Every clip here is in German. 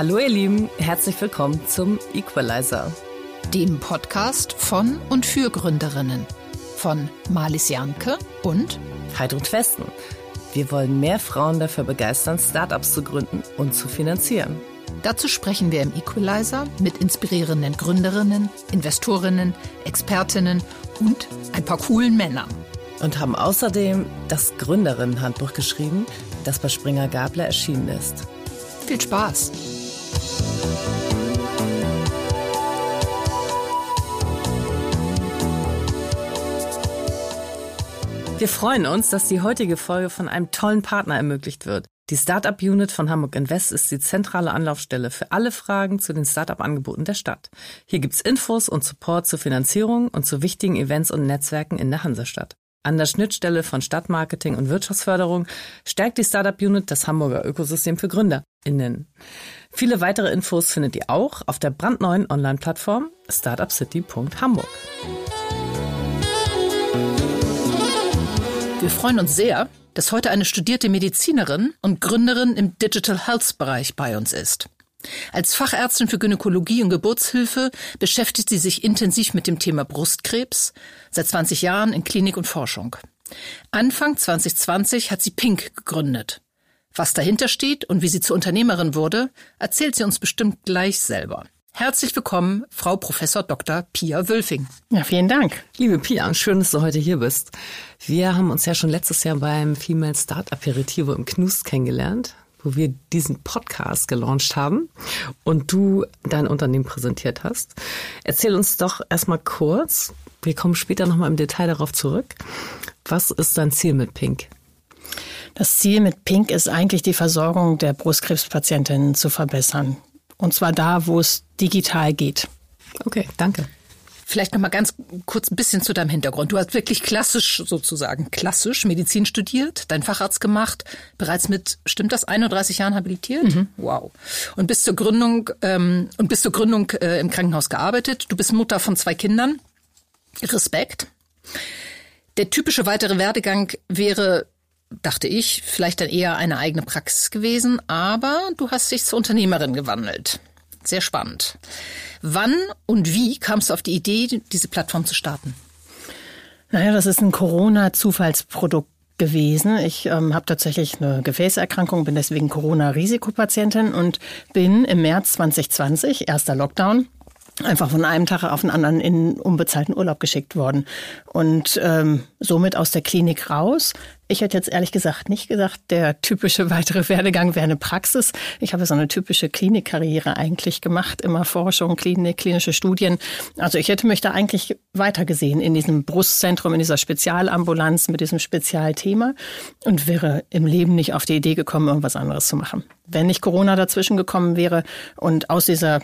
Hallo ihr Lieben, herzlich willkommen zum Equalizer. Dem Podcast von und für Gründerinnen. Von Marlies Janke und Heidrun Westen. Wir wollen mehr Frauen dafür begeistern, Startups zu gründen und zu finanzieren. Dazu sprechen wir im Equalizer mit inspirierenden Gründerinnen, Investorinnen, Expertinnen und ein paar coolen Männern. Und haben außerdem das Gründerinnenhandbuch geschrieben, das bei Springer Gabler erschienen ist. Viel Spaß! Wir freuen uns, dass die heutige Folge von einem tollen Partner ermöglicht wird. Die Startup Unit von Hamburg Invest ist die zentrale Anlaufstelle für alle Fragen zu den Startup-Angeboten der Stadt. Hier gibt's Infos und Support zur Finanzierung und zu wichtigen Events und Netzwerken in der Hansestadt. An der Schnittstelle von Stadtmarketing und Wirtschaftsförderung stärkt die Startup Unit das Hamburger Ökosystem für GründerInnen. Viele weitere Infos findet ihr auch auf der brandneuen Online-Plattform startupcity.hamburg. Wir freuen uns sehr, dass heute eine studierte Medizinerin und Gründerin im Digital Health Bereich bei uns ist. Als Fachärztin für Gynäkologie und Geburtshilfe beschäftigt sie sich intensiv mit dem Thema Brustkrebs, seit 20 Jahren in Klinik und Forschung. Anfang 2020 hat sie Pink gegründet. Was dahinter steht und wie sie zur Unternehmerin wurde, erzählt sie uns bestimmt gleich selber. Herzlich willkommen, Frau Professor Dr. Pia Wölfing. Ja, vielen Dank. Liebe Pia, schön, dass du heute hier bist. Wir haben uns ja schon letztes Jahr beim Female Start Aperitivo im Knust kennengelernt, wo wir diesen Podcast gelauncht haben und du dein Unternehmen präsentiert hast. Erzähl uns doch erstmal kurz, wir kommen später nochmal im Detail darauf zurück. Was ist dein Ziel mit Pink? Das Ziel mit Pink ist eigentlich die Versorgung der Brustkrebspatientinnen zu verbessern. Und zwar da, wo es digital geht. Okay, danke. Vielleicht noch mal ganz kurz ein bisschen zu deinem Hintergrund. Du hast wirklich klassisch sozusagen klassisch Medizin studiert, deinen Facharzt gemacht, bereits mit stimmt das 31 Jahren habilitiert. Mhm. Wow. Und bis zur Gründung ähm, und bis zur Gründung äh, im Krankenhaus gearbeitet. Du bist Mutter von zwei Kindern. Respekt. Der typische weitere Werdegang wäre dachte ich, vielleicht dann eher eine eigene Praxis gewesen, aber du hast dich zur Unternehmerin gewandelt. Sehr spannend. Wann und wie kamst du auf die Idee, diese Plattform zu starten? Naja, das ist ein Corona-Zufallsprodukt gewesen. Ich ähm, habe tatsächlich eine Gefäßerkrankung, bin deswegen Corona-Risikopatientin und bin im März 2020, erster Lockdown, einfach von einem Tag auf den anderen in unbezahlten Urlaub geschickt worden und ähm, somit aus der Klinik raus. Ich hätte jetzt ehrlich gesagt nicht gesagt, der typische weitere Werdegang wäre eine Praxis. Ich habe so eine typische Klinikkarriere eigentlich gemacht, immer Forschung, Klinik, klinische Studien. Also ich hätte mich da eigentlich weitergesehen in diesem Brustzentrum, in dieser Spezialambulanz mit diesem Spezialthema und wäre im Leben nicht auf die Idee gekommen, irgendwas anderes zu machen. Wenn nicht Corona dazwischen gekommen wäre und aus dieser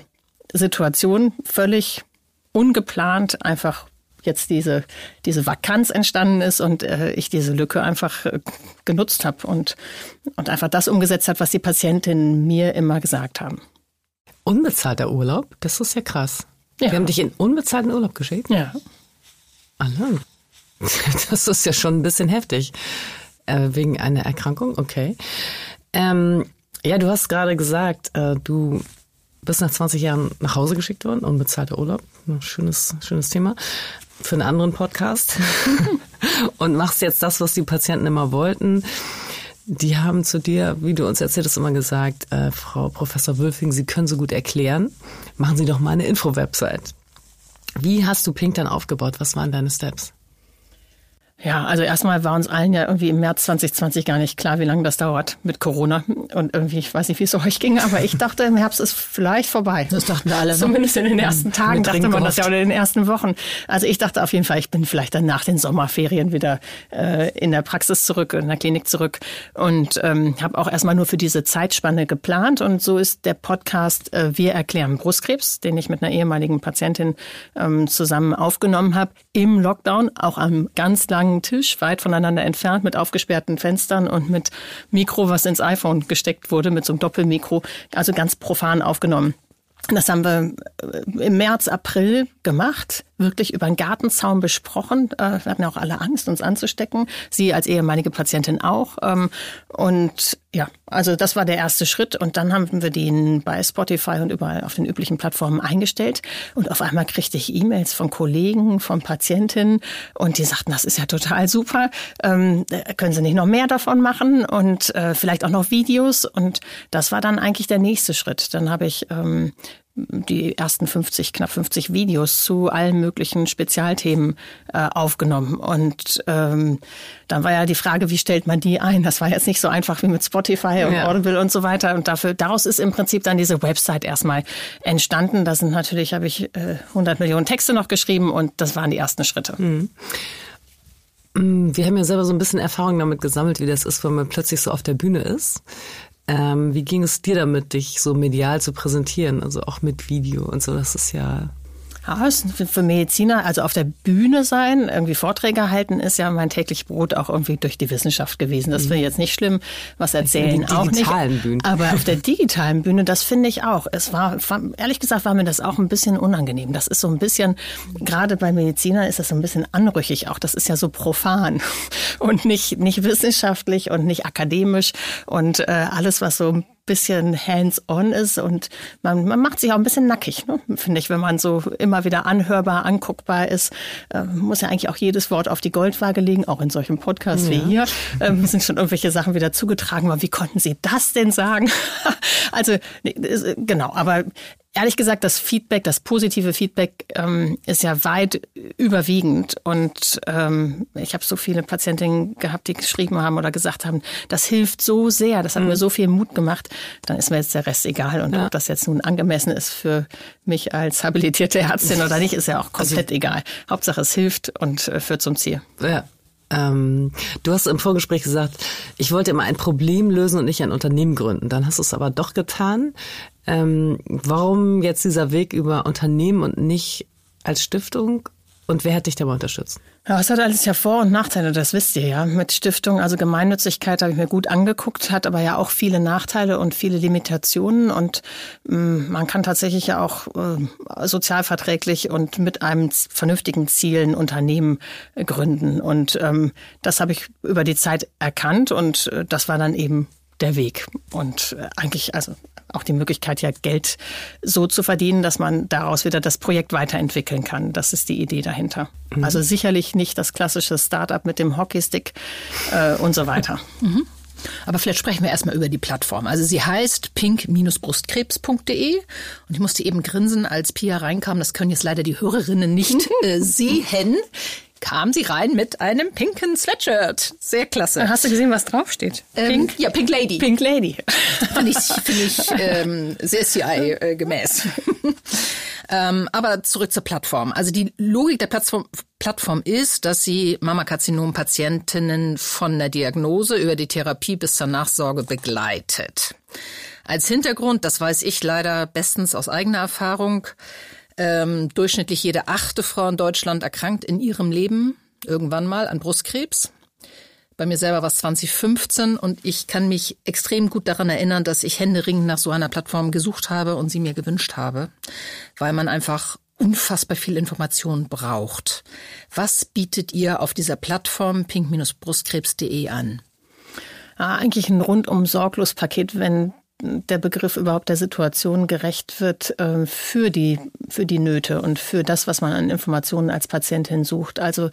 Situation völlig ungeplant einfach jetzt diese, diese Vakanz entstanden ist und äh, ich diese Lücke einfach äh, genutzt habe und, und einfach das umgesetzt hat, was die Patientinnen mir immer gesagt haben. Unbezahlter Urlaub, das ist ja krass. Ja. Wir haben dich in unbezahlten Urlaub geschickt? Ja. Alle. Das ist ja schon ein bisschen heftig. Äh, wegen einer Erkrankung, okay. Ähm, ja, du hast gerade gesagt, äh, du bist nach 20 Jahren nach Hause geschickt worden, unbezahlter Urlaub. Schönes, schönes Thema für einen anderen Podcast. und machst jetzt das, was die Patienten immer wollten. Die haben zu dir, wie du uns erzählt hast, immer gesagt, äh, Frau Professor Wülfing, Sie können so gut erklären. Machen Sie doch mal eine Info-Website. Wie hast du Pink dann aufgebaut? Was waren deine Steps? Ja, also erstmal war uns allen ja irgendwie im März 2020 gar nicht klar, wie lange das dauert mit Corona. Und irgendwie, ich weiß nicht, wie es euch ging, aber ich dachte, im Herbst ist vielleicht vorbei. Das dachten wir alle. Ne? Zumindest in den ersten Tagen dachte man das ja oder in den ersten Wochen. Also ich dachte auf jeden Fall, ich bin vielleicht dann nach den Sommerferien wieder äh, in der Praxis zurück, in der Klinik zurück. Und ähm, habe auch erstmal nur für diese Zeitspanne geplant. Und so ist der Podcast äh, Wir erklären Brustkrebs, den ich mit einer ehemaligen Patientin ähm, zusammen aufgenommen habe, im Lockdown, auch am ganz langen langen Tisch, weit voneinander entfernt, mit aufgesperrten Fenstern und mit Mikro, was ins iPhone gesteckt wurde, mit so einem Doppelmikro, also ganz profan aufgenommen. Das haben wir äh, im März, April gemacht, wirklich über den Gartenzaun besprochen. Äh, wir hatten ja auch alle Angst, uns anzustecken. Sie als ehemalige Patientin auch. Ähm, und ja, also das war der erste Schritt. Und dann haben wir den bei Spotify und überall auf den üblichen Plattformen eingestellt. Und auf einmal kriegte ich E-Mails von Kollegen, von Patientinnen. Und die sagten, das ist ja total super. Ähm, können Sie nicht noch mehr davon machen? Und äh, vielleicht auch noch Videos. Und das war dann eigentlich der nächste Schritt. Dann habe ich ähm, die ersten 50, knapp 50 Videos zu allen möglichen Spezialthemen äh, aufgenommen. Und ähm, dann war ja die Frage, wie stellt man die ein? Das war jetzt nicht so einfach wie mit Spotify und ja. Audible und so weiter. Und dafür, daraus ist im Prinzip dann diese Website erstmal entstanden. Da sind natürlich, habe ich äh, 100 Millionen Texte noch geschrieben und das waren die ersten Schritte. Mhm. Wir haben ja selber so ein bisschen Erfahrung damit gesammelt, wie das ist, wenn man plötzlich so auf der Bühne ist. Ähm, wie ging es dir damit, dich so medial zu präsentieren, also auch mit Video und so? Das ist ja ja, für Mediziner, also auf der Bühne sein, irgendwie Vorträge halten, ist ja mein täglich Brot auch irgendwie durch die Wissenschaft gewesen. Das finde ich jetzt nicht schlimm, was erzählen auch nicht. Bühnen. Aber auf der digitalen Bühne, das finde ich auch. Es war, ehrlich gesagt, war mir das auch ein bisschen unangenehm. Das ist so ein bisschen, gerade bei Medizinern ist das so ein bisschen anrüchig auch. Das ist ja so profan und nicht, nicht wissenschaftlich und nicht akademisch und äh, alles, was so bisschen hands-on ist und man, man macht sich auch ein bisschen nackig, ne? finde ich, wenn man so immer wieder anhörbar, anguckbar ist. Äh, muss ja eigentlich auch jedes Wort auf die Goldwaage legen, auch in solchen Podcasts ja. wie hier. Ähm, sind schon irgendwelche Sachen wieder zugetragen, aber wie konnten Sie das denn sagen? also genau, aber ehrlich gesagt, das Feedback, das positive Feedback ähm, ist ja weit überwiegend. Und ähm, ich habe so viele Patientinnen gehabt, die geschrieben haben oder gesagt haben, das hilft so sehr, das hat mhm. mir so viel Mut gemacht. Dann ist mir jetzt der Rest egal. Und ja. ob das jetzt nun angemessen ist für mich als habilitierte Ärztin oder nicht, ist ja auch komplett also, egal. Hauptsache es hilft und äh, führt zum Ziel. Ja. Ähm, du hast im Vorgespräch gesagt, ich wollte immer ein Problem lösen und nicht ein Unternehmen gründen. Dann hast du es aber doch getan. Ähm, warum jetzt dieser Weg über Unternehmen und nicht als Stiftung? Und wer hat dich dabei unterstützt? Ja, es hat alles ja Vor- und Nachteile, das wisst ihr ja. Mit Stiftung, also Gemeinnützigkeit habe ich mir gut angeguckt, hat aber ja auch viele Nachteile und viele Limitationen. Und ähm, man kann tatsächlich ja auch äh, sozialverträglich und mit einem vernünftigen Ziel ein Unternehmen äh, gründen. Und ähm, das habe ich über die Zeit erkannt und äh, das war dann eben der Weg. Und äh, eigentlich, also auch die Möglichkeit, ja Geld so zu verdienen, dass man daraus wieder das Projekt weiterentwickeln kann. Das ist die Idee dahinter. Mhm. Also sicherlich nicht das klassische Startup mit dem Hockeystick äh, und so weiter. Mhm. Aber vielleicht sprechen wir erstmal über die Plattform. Also sie heißt pink-brustkrebs.de und ich musste eben grinsen, als Pia reinkam. Das können jetzt leider die Hörerinnen nicht äh, sehen kam sie rein mit einem pinken Sweatshirt. Sehr klasse. Hast du gesehen, was draufsteht? Ähm, Pink? Ja, Pink Lady. Pink Lady. Finde ich, find ich ähm, sehr CI-gemäß. ähm, aber zurück zur Plattform. Also die Logik der Plattform, Plattform ist, dass sie Mammakarzinom-Patientinnen von der Diagnose über die Therapie bis zur Nachsorge begleitet. Als Hintergrund, das weiß ich leider bestens aus eigener Erfahrung, ähm, durchschnittlich jede achte Frau in Deutschland erkrankt in ihrem Leben irgendwann mal an Brustkrebs. Bei mir selber war es 2015 und ich kann mich extrem gut daran erinnern, dass ich händeringend nach so einer Plattform gesucht habe und sie mir gewünscht habe, weil man einfach unfassbar viel Information braucht. Was bietet ihr auf dieser Plattform pink-brustkrebs.de an? Ah, eigentlich ein rundum sorglos Paket, wenn der Begriff überhaupt der Situation gerecht wird äh, für die für die Nöte und für das, was man an Informationen als Patientin sucht. Also äh,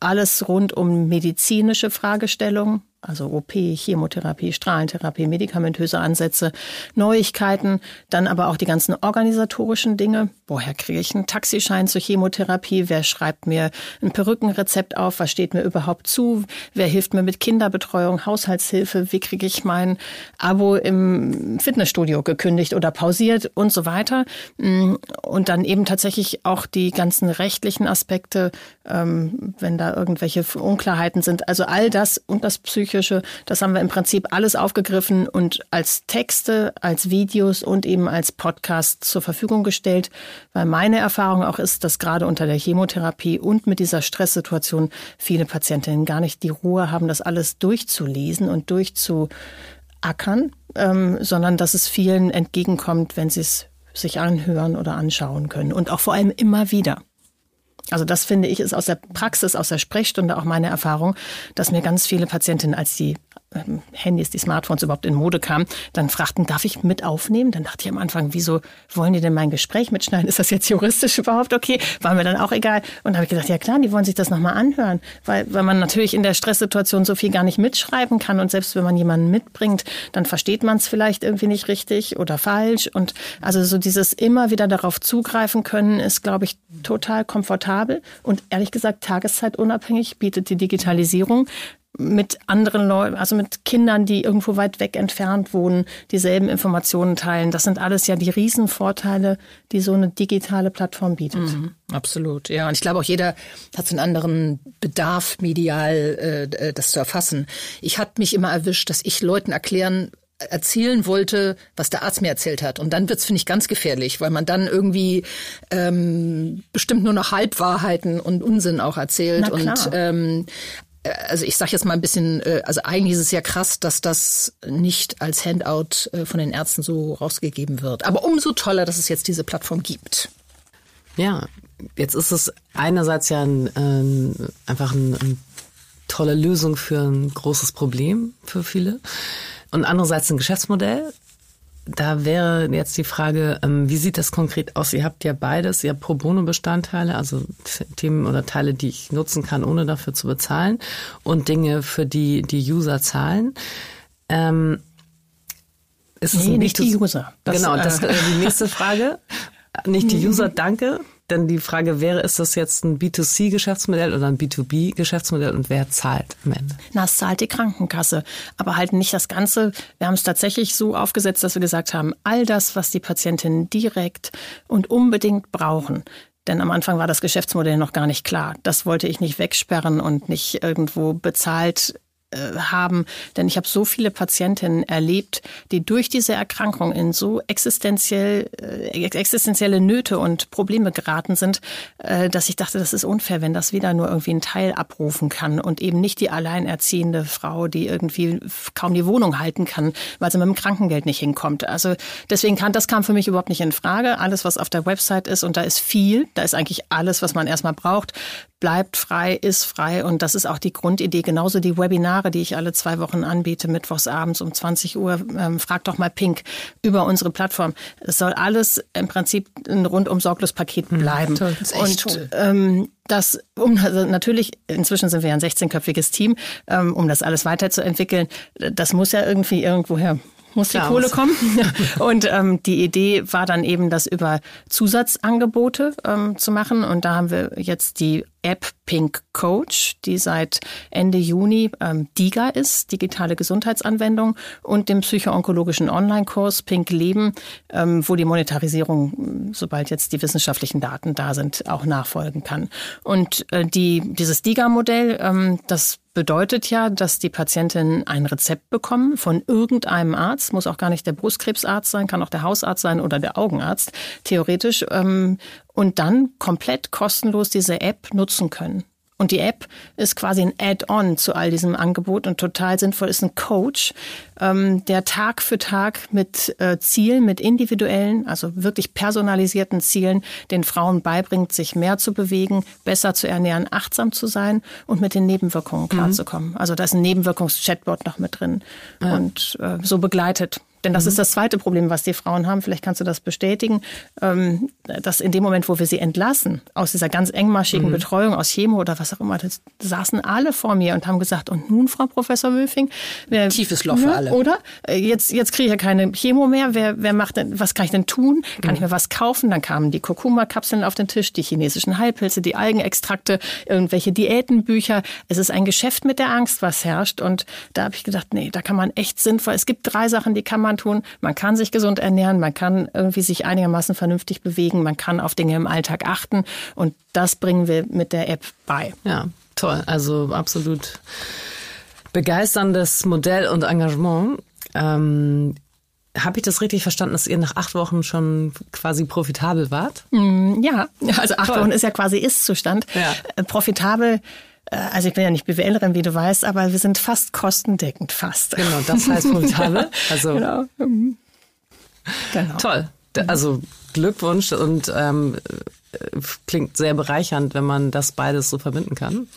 alles rund um medizinische Fragestellungen, also OP, Chemotherapie, Strahlentherapie, medikamentöse Ansätze, Neuigkeiten, dann aber auch die ganzen organisatorischen Dinge. Woher kriege ich einen Taxischein zur Chemotherapie? Wer schreibt mir ein Perückenrezept auf? Was steht mir überhaupt zu? Wer hilft mir mit Kinderbetreuung, Haushaltshilfe? Wie kriege ich mein Abo im Fitnessstudio gekündigt oder pausiert und so weiter? Und dann eben tatsächlich auch die ganzen rechtlichen Aspekte, ähm, wenn da irgendwelche Unklarheiten sind. Also all das und das Psychische Psychische, das haben wir im Prinzip alles aufgegriffen und als Texte, als Videos und eben als Podcast zur Verfügung gestellt, weil meine Erfahrung auch ist, dass gerade unter der Chemotherapie und mit dieser Stresssituation viele Patientinnen gar nicht die Ruhe haben, das alles durchzulesen und durchzuackern, ähm, sondern dass es vielen entgegenkommt, wenn sie es sich anhören oder anschauen können und auch vor allem immer wieder. Also das finde ich ist aus der Praxis, aus der Sprechstunde auch meine Erfahrung, dass mir ganz viele Patientinnen, als die Handys, die Smartphones überhaupt in Mode kamen, dann fragten, darf ich mit aufnehmen? Dann dachte ich am Anfang, wieso wollen die denn mein Gespräch mitschneiden? Ist das jetzt juristisch überhaupt okay? War mir dann auch egal. Und da habe ich gedacht, ja klar, die wollen sich das nochmal anhören, weil, weil man natürlich in der Stresssituation so viel gar nicht mitschreiben kann und selbst wenn man jemanden mitbringt, dann versteht man es vielleicht irgendwie nicht richtig oder falsch. Und also so dieses immer wieder darauf zugreifen können, ist, glaube ich, total komfortabel und ehrlich gesagt tageszeitunabhängig bietet die Digitalisierung mit anderen Leuten, also mit Kindern, die irgendwo weit weg entfernt wohnen, dieselben Informationen teilen. Das sind alles ja die Riesenvorteile, die so eine digitale Plattform bietet. Mhm, absolut, ja. Und ich glaube auch jeder hat so einen anderen Bedarf, medial äh, das zu erfassen. Ich hatte mich immer erwischt, dass ich Leuten erklären erzählen wollte, was der Arzt mir erzählt hat. Und dann wird's finde ich, ganz gefährlich, weil man dann irgendwie ähm, bestimmt nur noch Halbwahrheiten und Unsinn auch erzählt. Und ähm, äh, also ich sage jetzt mal ein bisschen, äh, also eigentlich ist es ja krass, dass das nicht als Handout äh, von den Ärzten so rausgegeben wird. Aber umso toller, dass es jetzt diese Plattform gibt. Ja, jetzt ist es einerseits ja ein, ähm, einfach eine ein tolle Lösung für ein großes Problem für viele und andererseits ein Geschäftsmodell, da wäre jetzt die Frage, ähm, wie sieht das konkret aus? Ihr habt ja beides, ihr habt Pro Bono Bestandteile, also Themen oder Teile, die ich nutzen kann, ohne dafür zu bezahlen und Dinge, für die die User zahlen. Ähm, ist nee, nicht die User. Das, genau, das äh, die nächste Frage. Nicht die User, danke. Denn die Frage wäre, ist das jetzt ein B2C-Geschäftsmodell oder ein B2B-Geschäftsmodell und wer zahlt am Ende? Na, es zahlt die Krankenkasse, aber halt nicht das Ganze. Wir haben es tatsächlich so aufgesetzt, dass wir gesagt haben, all das, was die Patientinnen direkt und unbedingt brauchen, denn am Anfang war das Geschäftsmodell noch gar nicht klar. Das wollte ich nicht wegsperren und nicht irgendwo bezahlt haben. Denn ich habe so viele Patientinnen erlebt, die durch diese Erkrankung in so existenziell, äh, existenzielle Nöte und Probleme geraten sind, äh, dass ich dachte, das ist unfair, wenn das wieder nur irgendwie ein Teil abrufen kann und eben nicht die alleinerziehende Frau, die irgendwie kaum die Wohnung halten kann, weil sie mit dem Krankengeld nicht hinkommt. Also deswegen kann das kam für mich überhaupt nicht in Frage. Alles, was auf der Website ist und da ist viel, da ist eigentlich alles, was man erstmal braucht, bleibt frei, ist frei und das ist auch die Grundidee. Genauso die Webinare, die ich alle zwei Wochen anbiete, mittwochs abends um 20 Uhr, ähm, frag doch mal Pink über unsere Plattform. Es soll alles im Prinzip ein rundum sorglos Paket hm, bleiben. Toll, das ist echt und, toll. Ähm, das, um, also natürlich, inzwischen sind wir ja ein 16-köpfiges Team, ähm, um das alles weiterzuentwickeln. Das muss ja irgendwie irgendwoher muss die Kohle kommen. und ähm, die Idee war dann eben, das über Zusatzangebote ähm, zu machen. Und da haben wir jetzt die App Pink Coach, die seit Ende Juni ähm, DIGA ist, digitale Gesundheitsanwendung, und dem psychoonkologischen Online-Kurs Pink Leben, ähm, wo die Monetarisierung, sobald jetzt die wissenschaftlichen Daten da sind, auch nachfolgen kann. Und äh, die, dieses DIGA-Modell, ähm, das bedeutet ja, dass die Patientinnen ein Rezept bekommen von irgendeinem Arzt, muss auch gar nicht der Brustkrebsarzt sein, kann auch der Hausarzt sein oder der Augenarzt, theoretisch, ähm, und dann komplett kostenlos diese App nutzen können. Und die App ist quasi ein Add-on zu all diesem Angebot und total sinnvoll ist ein Coach, ähm, der Tag für Tag mit äh, Zielen, mit individuellen, also wirklich personalisierten Zielen den Frauen beibringt, sich mehr zu bewegen, besser zu ernähren, achtsam zu sein und mit den Nebenwirkungen klarzukommen. Mhm. Also da ist ein Nebenwirkungs-Chatbot noch mit drin ja. und äh, so begleitet. Denn das mhm. ist das zweite Problem, was die Frauen haben. Vielleicht kannst du das bestätigen, ähm, dass in dem Moment, wo wir sie entlassen aus dieser ganz engmaschigen mhm. Betreuung, aus Chemo oder was auch immer, das saßen alle vor mir und haben gesagt, und nun, Frau Professor Wülfing? Wer, Tiefes Loch für ne, alle. Oder? Äh, jetzt, jetzt kriege ich ja keine Chemo mehr. Wer, wer macht denn, was kann ich denn tun? Kann mhm. ich mir was kaufen? Dann kamen die Kurkuma-Kapseln auf den Tisch, die chinesischen Heilpilze, die Algenextrakte, irgendwelche Diätenbücher. Es ist ein Geschäft mit der Angst, was herrscht. Und da habe ich gedacht, nee, da kann man echt sinnvoll. Es gibt drei Sachen, die kann man tun. Man kann sich gesund ernähren, man kann irgendwie sich einigermaßen vernünftig bewegen, man kann auf Dinge im Alltag achten. Und das bringen wir mit der App bei. Ja, toll. Also absolut begeisterndes Modell und Engagement. Ähm, habe ich das richtig verstanden, dass ihr nach acht Wochen schon quasi profitabel wart? Mm, ja, also acht Toll. Wochen ist ja quasi Ist-Zustand. Ja. Äh, profitabel also ich bin ja nicht BWLerin, wie du weißt, aber wir sind fast kostendeckend, fast. Genau, das heißt profitabel. Also genau. Mhm. genau. Toll. Also Glückwunsch und ähm, klingt sehr bereichernd, wenn man das beides so verbinden kann.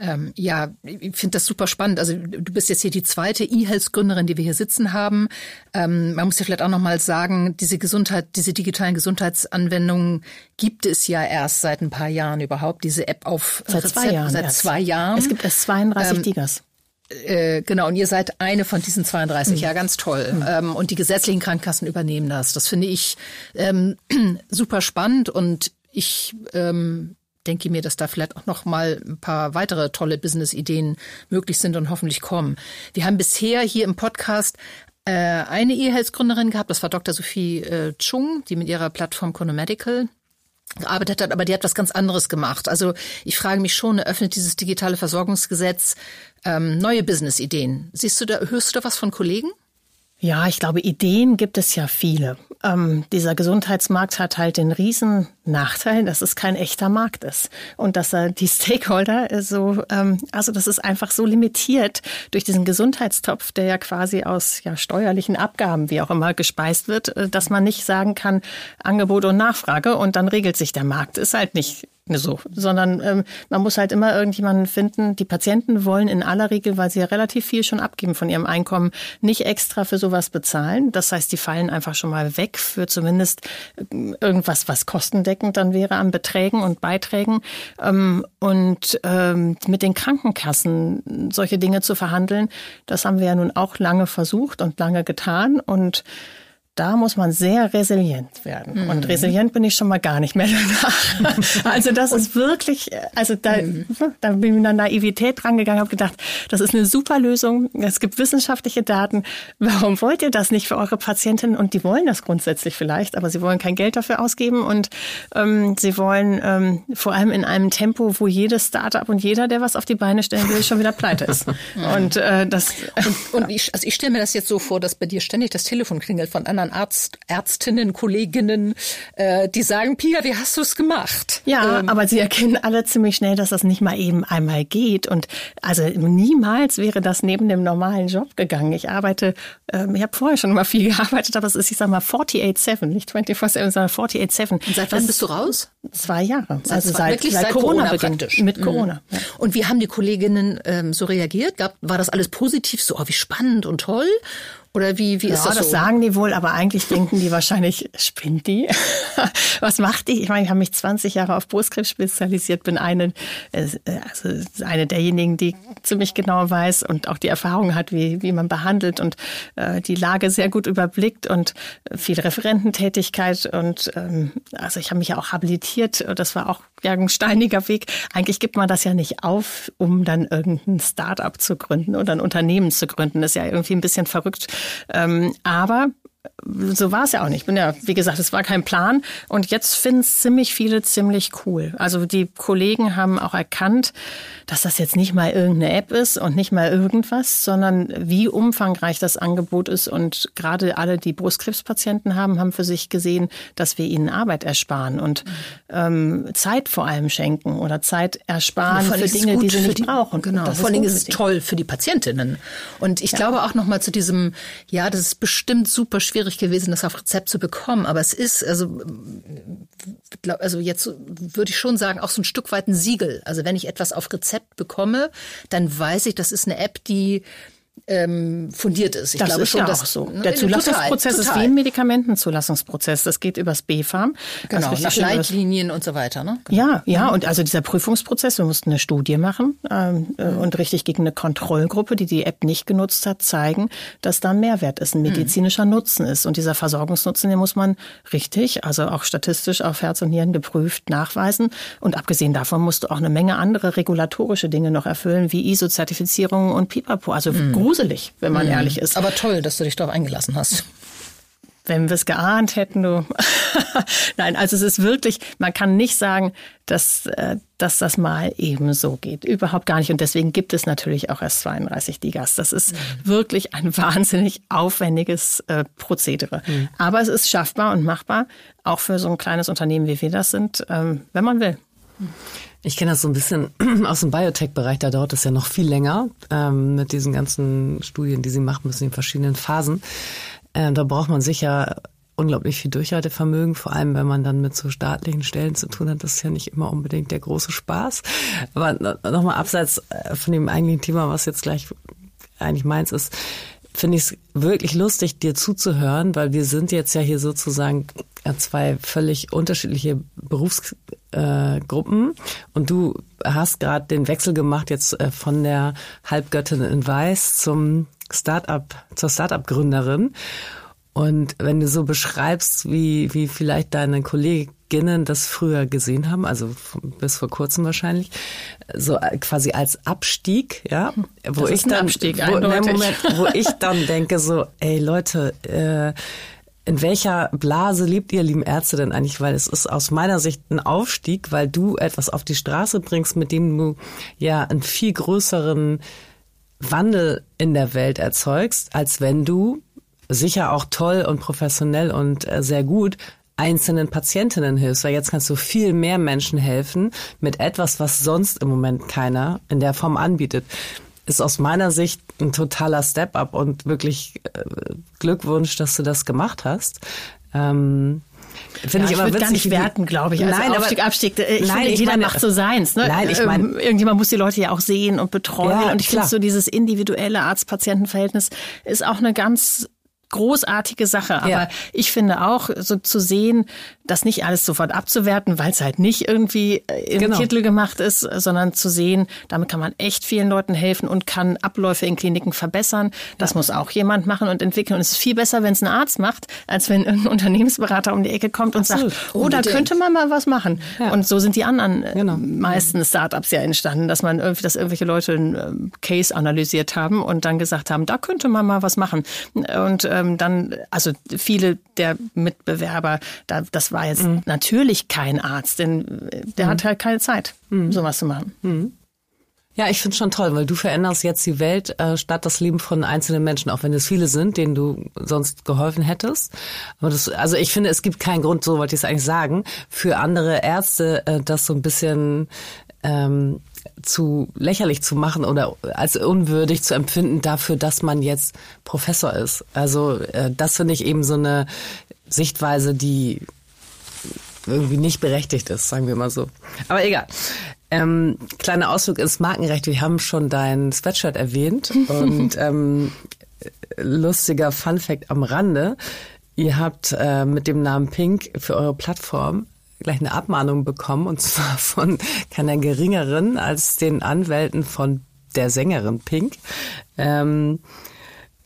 Ähm, ja, ich finde das super spannend. Also du bist jetzt hier die zweite E-Health-Gründerin, die wir hier sitzen haben. Ähm, man muss ja vielleicht auch noch mal sagen, diese Gesundheit, diese digitalen Gesundheitsanwendungen gibt es ja erst seit ein paar Jahren überhaupt. Diese App auf seit Rezept, zwei Jahren. Seit erst. zwei Jahren. Es gibt erst 32 ähm, Digas. Äh, genau, und ihr seid eine von diesen 32. Mhm. Ja, ganz toll. Mhm. Ähm, und die gesetzlichen Krankenkassen übernehmen das. Das finde ich ähm, super spannend und ich ähm, denke mir, dass da vielleicht auch noch mal ein paar weitere tolle Business-Ideen möglich sind und hoffentlich kommen. Wir haben bisher hier im Podcast äh, eine E-Health-Gründerin gehabt, das war Dr. Sophie äh, Chung, die mit ihrer Plattform Chronomedical gearbeitet hat, aber die hat was ganz anderes gemacht. Also ich frage mich schon, eröffnet dieses digitale Versorgungsgesetz ähm, neue Business-Ideen? Siehst du da, hörst du da was von Kollegen? Ja, ich glaube, Ideen gibt es ja viele. Ähm, dieser Gesundheitsmarkt hat halt den riesen Nachteil, dass es kein echter Markt ist und dass er die Stakeholder so, ähm, also das ist einfach so limitiert durch diesen Gesundheitstopf, der ja quasi aus ja, steuerlichen Abgaben, wie auch immer, gespeist wird, äh, dass man nicht sagen kann, Angebot und Nachfrage und dann regelt sich der Markt. Ist halt nicht so, sondern ähm, man muss halt immer irgendjemanden finden. Die Patienten wollen in aller Regel, weil sie ja relativ viel schon abgeben von ihrem Einkommen, nicht extra für sowas bezahlen. Das heißt, die fallen einfach schon mal weg für zumindest ähm, irgendwas, was kostendeckend dann wäre an Beträgen und Beiträgen. Ähm, und ähm, mit den Krankenkassen solche Dinge zu verhandeln, das haben wir ja nun auch lange versucht und lange getan und da muss man sehr resilient werden. Mhm. Und resilient bin ich schon mal gar nicht mehr danach. also das ist wirklich, also da, mhm. da bin ich mit einer Naivität drangegangen, habe gedacht, das ist eine super Lösung. Es gibt wissenschaftliche Daten. Warum wollt ihr das nicht für eure Patientinnen? Und die wollen das grundsätzlich vielleicht, aber sie wollen kein Geld dafür ausgeben und ähm, sie wollen ähm, vor allem in einem Tempo, wo jedes Startup und jeder, der was auf die Beine stellen will, schon wieder pleite ist. und äh, das und, und ich, also ich stelle mir das jetzt so vor, dass bei dir ständig das Telefon klingelt von anderen Arzt, Ärztinnen, Kolleginnen, äh, die sagen, Pia, wie hast du es gemacht? Ja, ähm, aber sie erkennen alle ziemlich schnell, dass das nicht mal eben einmal geht. Und also niemals wäre das neben dem normalen Job gegangen. Ich arbeite, ähm, ich habe vorher schon mal viel gearbeitet, aber es ist, ich sag mal, 48-7, nicht 24-7, sondern 48-7. Und seit wann bist du raus? Zwei Jahre. Seit also seit, seit, seit Corona, Corona praktisch. Mit mhm. Corona. Mhm. Ja. Und wie haben die Kolleginnen ähm, so reagiert? Gab, war das alles positiv, so oh, wie spannend und toll? Oder wie, wie ja, ist das so? das sagen die wohl, aber eigentlich denken die wahrscheinlich, spinnt die? Was macht die? Ich meine, ich habe mich 20 Jahre auf Brustkrebs spezialisiert, bin eine, äh, also eine derjenigen, die ziemlich genau weiß und auch die Erfahrung hat, wie, wie man behandelt und äh, die Lage sehr gut überblickt und viel Referententätigkeit und ähm, also ich habe mich ja auch habilitiert. Das war auch ja, ein steiniger Weg. Eigentlich gibt man das ja nicht auf, um dann irgendein Start-up zu gründen oder ein Unternehmen zu gründen. Das ist ja irgendwie ein bisschen verrückt ähm, aber so war es ja auch nicht. Ich bin ja, wie gesagt, es war kein Plan. Und jetzt finden es ziemlich viele ziemlich cool. Also die Kollegen haben auch erkannt, dass das jetzt nicht mal irgendeine App ist und nicht mal irgendwas, sondern wie umfangreich das Angebot ist. Und gerade alle, die Brustkrebspatienten haben, haben für sich gesehen, dass wir ihnen Arbeit ersparen und ähm, Zeit vor allem schenken oder Zeit ersparen für Dinge, die sie nicht die, brauchen. Genau. Vor allem ist es toll für die Patientinnen. Und ich ja. glaube auch noch mal zu diesem, ja, das ist bestimmt super schwierig gewesen, das auf Rezept zu bekommen. Aber es ist, also, also jetzt würde ich schon sagen, auch so ein Stück weit ein Siegel. Also wenn ich etwas auf Rezept bekomme, dann weiß ich, das ist eine App, die ähm, fundiert ist. Ich das glaube ist schon, ja dass, auch so. Der Zulassungsprozess total, total. ist wie ein Medikamentenzulassungsprozess. Das geht übers BfArM. Genau, nach Leitlinien und so weiter. Ne? Genau. Ja, ja. Und also dieser Prüfungsprozess, wir mussten eine Studie machen ähm, mhm. und richtig gegen eine Kontrollgruppe, die die App nicht genutzt hat, zeigen, dass da ein Mehrwert ist, ein mhm. medizinischer mhm. Nutzen ist. Und dieser Versorgungsnutzen, den muss man richtig, also auch statistisch auf Herz und Nieren geprüft nachweisen. Und abgesehen davon musst du auch eine Menge andere regulatorische Dinge noch erfüllen, wie ISO-Zertifizierung und Pipapo. Also mhm gruselig, wenn man mhm. ehrlich ist. Aber toll, dass du dich darauf eingelassen hast. Wenn wir es geahnt hätten, du. Nein, also es ist wirklich, man kann nicht sagen, dass, äh, dass das mal eben so geht. Überhaupt gar nicht. Und deswegen gibt es natürlich auch erst 32 Digas. Das ist mhm. wirklich ein wahnsinnig aufwendiges äh, Prozedere. Mhm. Aber es ist schaffbar und machbar, auch für so ein kleines Unternehmen, wie wir das sind, ähm, wenn man will. Ich kenne das so ein bisschen aus dem Biotech-Bereich, da dauert es ja noch viel länger ähm, mit diesen ganzen Studien, die sie machen müssen in verschiedenen Phasen. Ähm, da braucht man sicher unglaublich viel Durchhaltevermögen, vor allem wenn man dann mit so staatlichen Stellen zu tun hat. Das ist ja nicht immer unbedingt der große Spaß. Aber nochmal abseits äh, von dem eigentlichen Thema, was jetzt gleich eigentlich meins ist, finde ich es wirklich lustig, dir zuzuhören, weil wir sind jetzt ja hier sozusagen zwei völlig unterschiedliche Berufsgruppen äh, und du hast gerade den Wechsel gemacht jetzt äh, von der Halbgöttin in Weiß zum Startup zur Startup-Gründerin. Und wenn du so beschreibst, wie, wie vielleicht deine Kolleginnen das früher gesehen haben, also bis vor kurzem wahrscheinlich, so quasi als Abstieg, ja, wo das ich dann, Abstieg, wo, Moment, wo ich dann denke so, ey Leute, äh, in welcher Blase lebt ihr, lieben Ärzte, denn eigentlich? Weil es ist aus meiner Sicht ein Aufstieg, weil du etwas auf die Straße bringst, mit dem du ja einen viel größeren Wandel in der Welt erzeugst, als wenn du sicher auch toll und professionell und äh, sehr gut einzelnen Patientinnen hilfst, weil jetzt kannst du viel mehr Menschen helfen mit etwas, was sonst im Moment keiner in der Form anbietet. Ist aus meiner Sicht ein totaler Step-up und wirklich äh, Glückwunsch, dass du das gemacht hast. Ähm, Finde ja, ich, immer ich gar nicht werten, glaube ich. Also nein, Aufstieg, aber, Abstieg. Ich nein, finde, jeder meine, macht so seins. Ne? Nein, ich meine, ähm, irgendjemand muss die Leute ja auch sehen und betreuen. Ja, und ich finde so dieses individuelle Arzt-Patienten-Verhältnis ist auch eine ganz großartige Sache. Aber ja. ich finde auch, so zu sehen, das nicht alles sofort abzuwerten, weil es halt nicht irgendwie äh, im genau. Titel gemacht ist, sondern zu sehen, damit kann man echt vielen Leuten helfen und kann Abläufe in Kliniken verbessern. Das ja. muss auch jemand machen und entwickeln. Und es ist viel besser, wenn es ein Arzt macht, als wenn ein Unternehmensberater um die Ecke kommt und Absolut. sagt, oh, da könnte man mal was machen. Ja. Und so sind die anderen äh, genau. meisten Startups ja entstanden, dass man irgendwie, dass irgendwelche Leute einen ähm, Case analysiert haben und dann gesagt haben, da könnte man mal was machen. Und ähm, dann, also viele der Mitbewerber, da, das war jetzt mhm. natürlich kein Arzt, denn der mhm. hat halt keine Zeit, mhm. sowas zu machen. Mhm. Ja, ich finde schon toll, weil du veränderst jetzt die Welt äh, statt das Leben von einzelnen Menschen, auch wenn es viele sind, denen du sonst geholfen hättest. Aber das, also ich finde, es gibt keinen Grund, so wollte ich es eigentlich sagen, für andere Ärzte äh, das so ein bisschen ähm, zu lächerlich zu machen oder als unwürdig zu empfinden dafür, dass man jetzt Professor ist. Also äh, das finde ich eben so eine Sichtweise, die irgendwie nicht berechtigt ist, sagen wir mal so. Aber egal. Ähm, kleiner Ausflug ins Markenrecht. Wir haben schon dein Sweatshirt erwähnt und ähm, lustiger Fun Fact am Rande. Ihr habt äh, mit dem Namen Pink für eure Plattform gleich eine Abmahnung bekommen und zwar von keiner geringeren als den Anwälten von der Sängerin Pink. Ähm,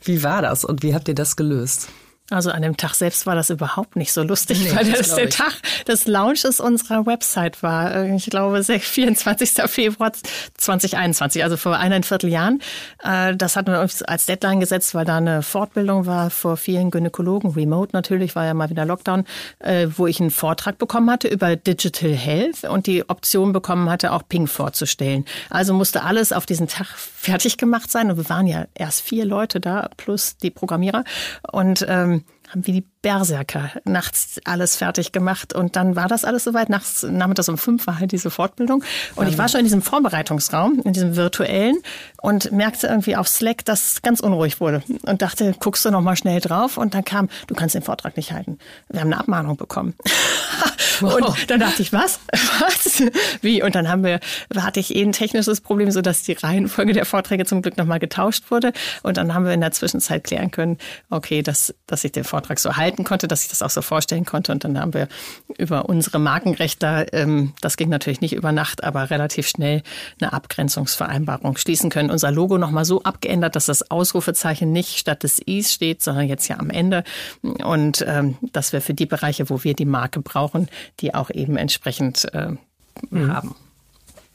wie war das und wie habt ihr das gelöst? Also an dem Tag selbst war das überhaupt nicht so lustig, nee, weil das, das der Tag des Launches unserer Website war. Ich glaube, 24. Februar 2021, also vor eineinviertel Jahren. Äh, das hatten wir uns als Deadline gesetzt, weil da eine Fortbildung war vor vielen Gynäkologen, remote natürlich, war ja mal wieder Lockdown, äh, wo ich einen Vortrag bekommen hatte über Digital Health und die Option bekommen hatte, auch Ping vorzustellen. Also musste alles auf diesen Tag fertig gemacht sein und wir waren ja erst vier Leute da plus die Programmierer und ähm, haben wir die Berserker nachts alles fertig gemacht und dann war das alles soweit. Nachts, nachmittags um fünf war halt diese Fortbildung und ich war schon in diesem Vorbereitungsraum, in diesem virtuellen und merkte irgendwie auf Slack, dass es ganz unruhig wurde und dachte, guckst du noch mal schnell drauf und dann kam, du kannst den Vortrag nicht halten. Wir haben eine Abmahnung bekommen. wow. Und dann dachte ich, was? Was? Wie? Und dann haben wir, hatte ich eh ein technisches Problem, so dass die Reihenfolge der Vorträge zum Glück noch mal getauscht wurde und dann haben wir in der Zwischenzeit klären können, okay, dass, dass ich den Vortrag so halte halten konnte, dass ich das auch so vorstellen konnte. Und dann haben wir über unsere Markenrechte, ähm, das ging natürlich nicht über Nacht, aber relativ schnell eine Abgrenzungsvereinbarung schließen können. Unser Logo nochmal so abgeändert, dass das Ausrufezeichen nicht statt des Is steht, sondern jetzt ja am Ende. Und ähm, dass wir für die Bereiche, wo wir die Marke brauchen, die auch eben entsprechend äh, mhm. haben.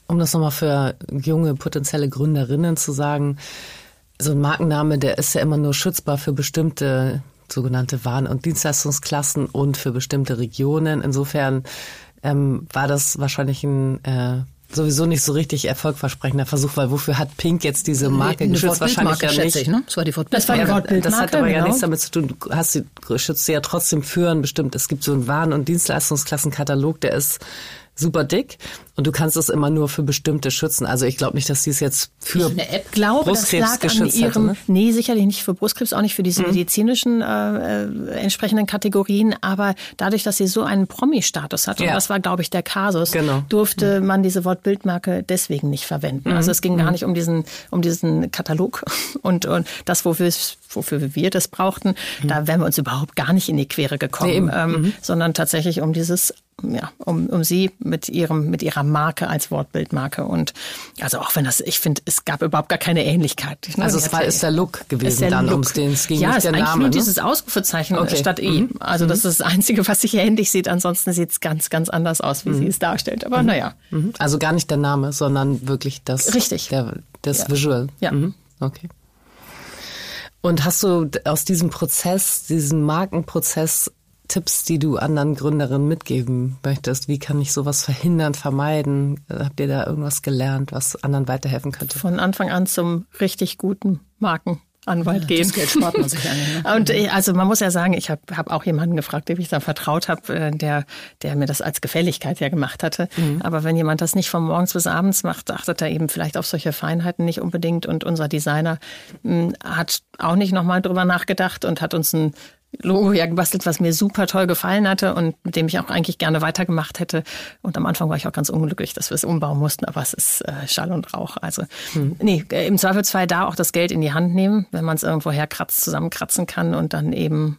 Um das nochmal für junge potenzielle Gründerinnen zu sagen, so ein Markenname, der ist ja immer nur schützbar für bestimmte sogenannte Waren- und Dienstleistungsklassen und für bestimmte Regionen. Insofern ähm, war das wahrscheinlich ein äh, sowieso nicht so richtig erfolgversprechender Versuch, weil wofür hat Pink jetzt diese Marke eine geschützt? Wahrscheinlich ja nicht. Ich, ne? Das war die Das, war die ja, das hat aber genau. ja nichts damit zu tun. Du hast die schützt ja trotzdem für ein bestimmt. Es gibt so einen Waren- und Dienstleistungsklassenkatalog, der ist super dick und du kannst es immer nur für bestimmte schützen. Also ich glaube nicht, dass die es jetzt für eine App glaube, Brustkrebs das lag geschützt an ihrem, hätte, ne? Nee, sicherlich nicht für Brustkrebs, auch nicht für diese mhm. medizinischen äh, äh, entsprechenden Kategorien, aber dadurch, dass sie so einen Promi-Status hat, ja. und das war, glaube ich, der Kasus, genau. durfte mhm. man diese Wortbildmarke deswegen nicht verwenden. Mhm. Also es ging gar mhm. nicht um diesen, um diesen Katalog und, und das, wofür es wofür wir das brauchten, mhm. da wären wir uns überhaupt gar nicht in die Quere gekommen, nee, ähm, mhm. sondern tatsächlich um dieses ja, um, um sie mit ihrem, mit ihrer Marke als Wortbildmarke. Und also auch wenn das, ich finde, es gab überhaupt gar keine Ähnlichkeit. Ne? Also es war, ist der Look gewesen der dann, um den es ging ja, nicht der Name. Ja, nur ne? dieses Ausrufezeichen okay. statt E. Mhm. Also das mhm. ist das Einzige, was sich ähnlich sieht. Ansonsten sieht es ganz, ganz anders aus, wie mhm. sie es darstellt. Aber mhm. naja. Mhm. Also gar nicht der Name, sondern wirklich das, Richtig. Der, das ja. Visual. Ja. Okay. Und hast du aus diesem Prozess, diesem Markenprozess, Tipps, die du anderen Gründerinnen mitgeben möchtest? Wie kann ich sowas verhindern, vermeiden? Habt ihr da irgendwas gelernt, was anderen weiterhelfen könnte? Von Anfang an zum richtig guten Marken. Anwalt ja, gehen. Das Geld spart man sich ne? Und äh, also man muss ja sagen, ich habe hab auch jemanden gefragt, dem ich da vertraut habe, äh, der, der mir das als Gefälligkeit ja gemacht hatte. Mhm. Aber wenn jemand das nicht von morgens bis abends macht, achtet er eben vielleicht auf solche Feinheiten nicht unbedingt. Und unser Designer mh, hm, hat auch nicht nochmal drüber nachgedacht und hat uns ein Logo ja gebastelt, was mir super toll gefallen hatte und mit dem ich auch eigentlich gerne weitergemacht hätte. Und am Anfang war ich auch ganz unglücklich, dass wir es umbauen mussten, aber es ist äh, Schall und Rauch. Also hm. nee, äh, im Zweifelsfall da auch das Geld in die Hand nehmen, wenn man es irgendwo herkratzt, zusammenkratzen kann und dann eben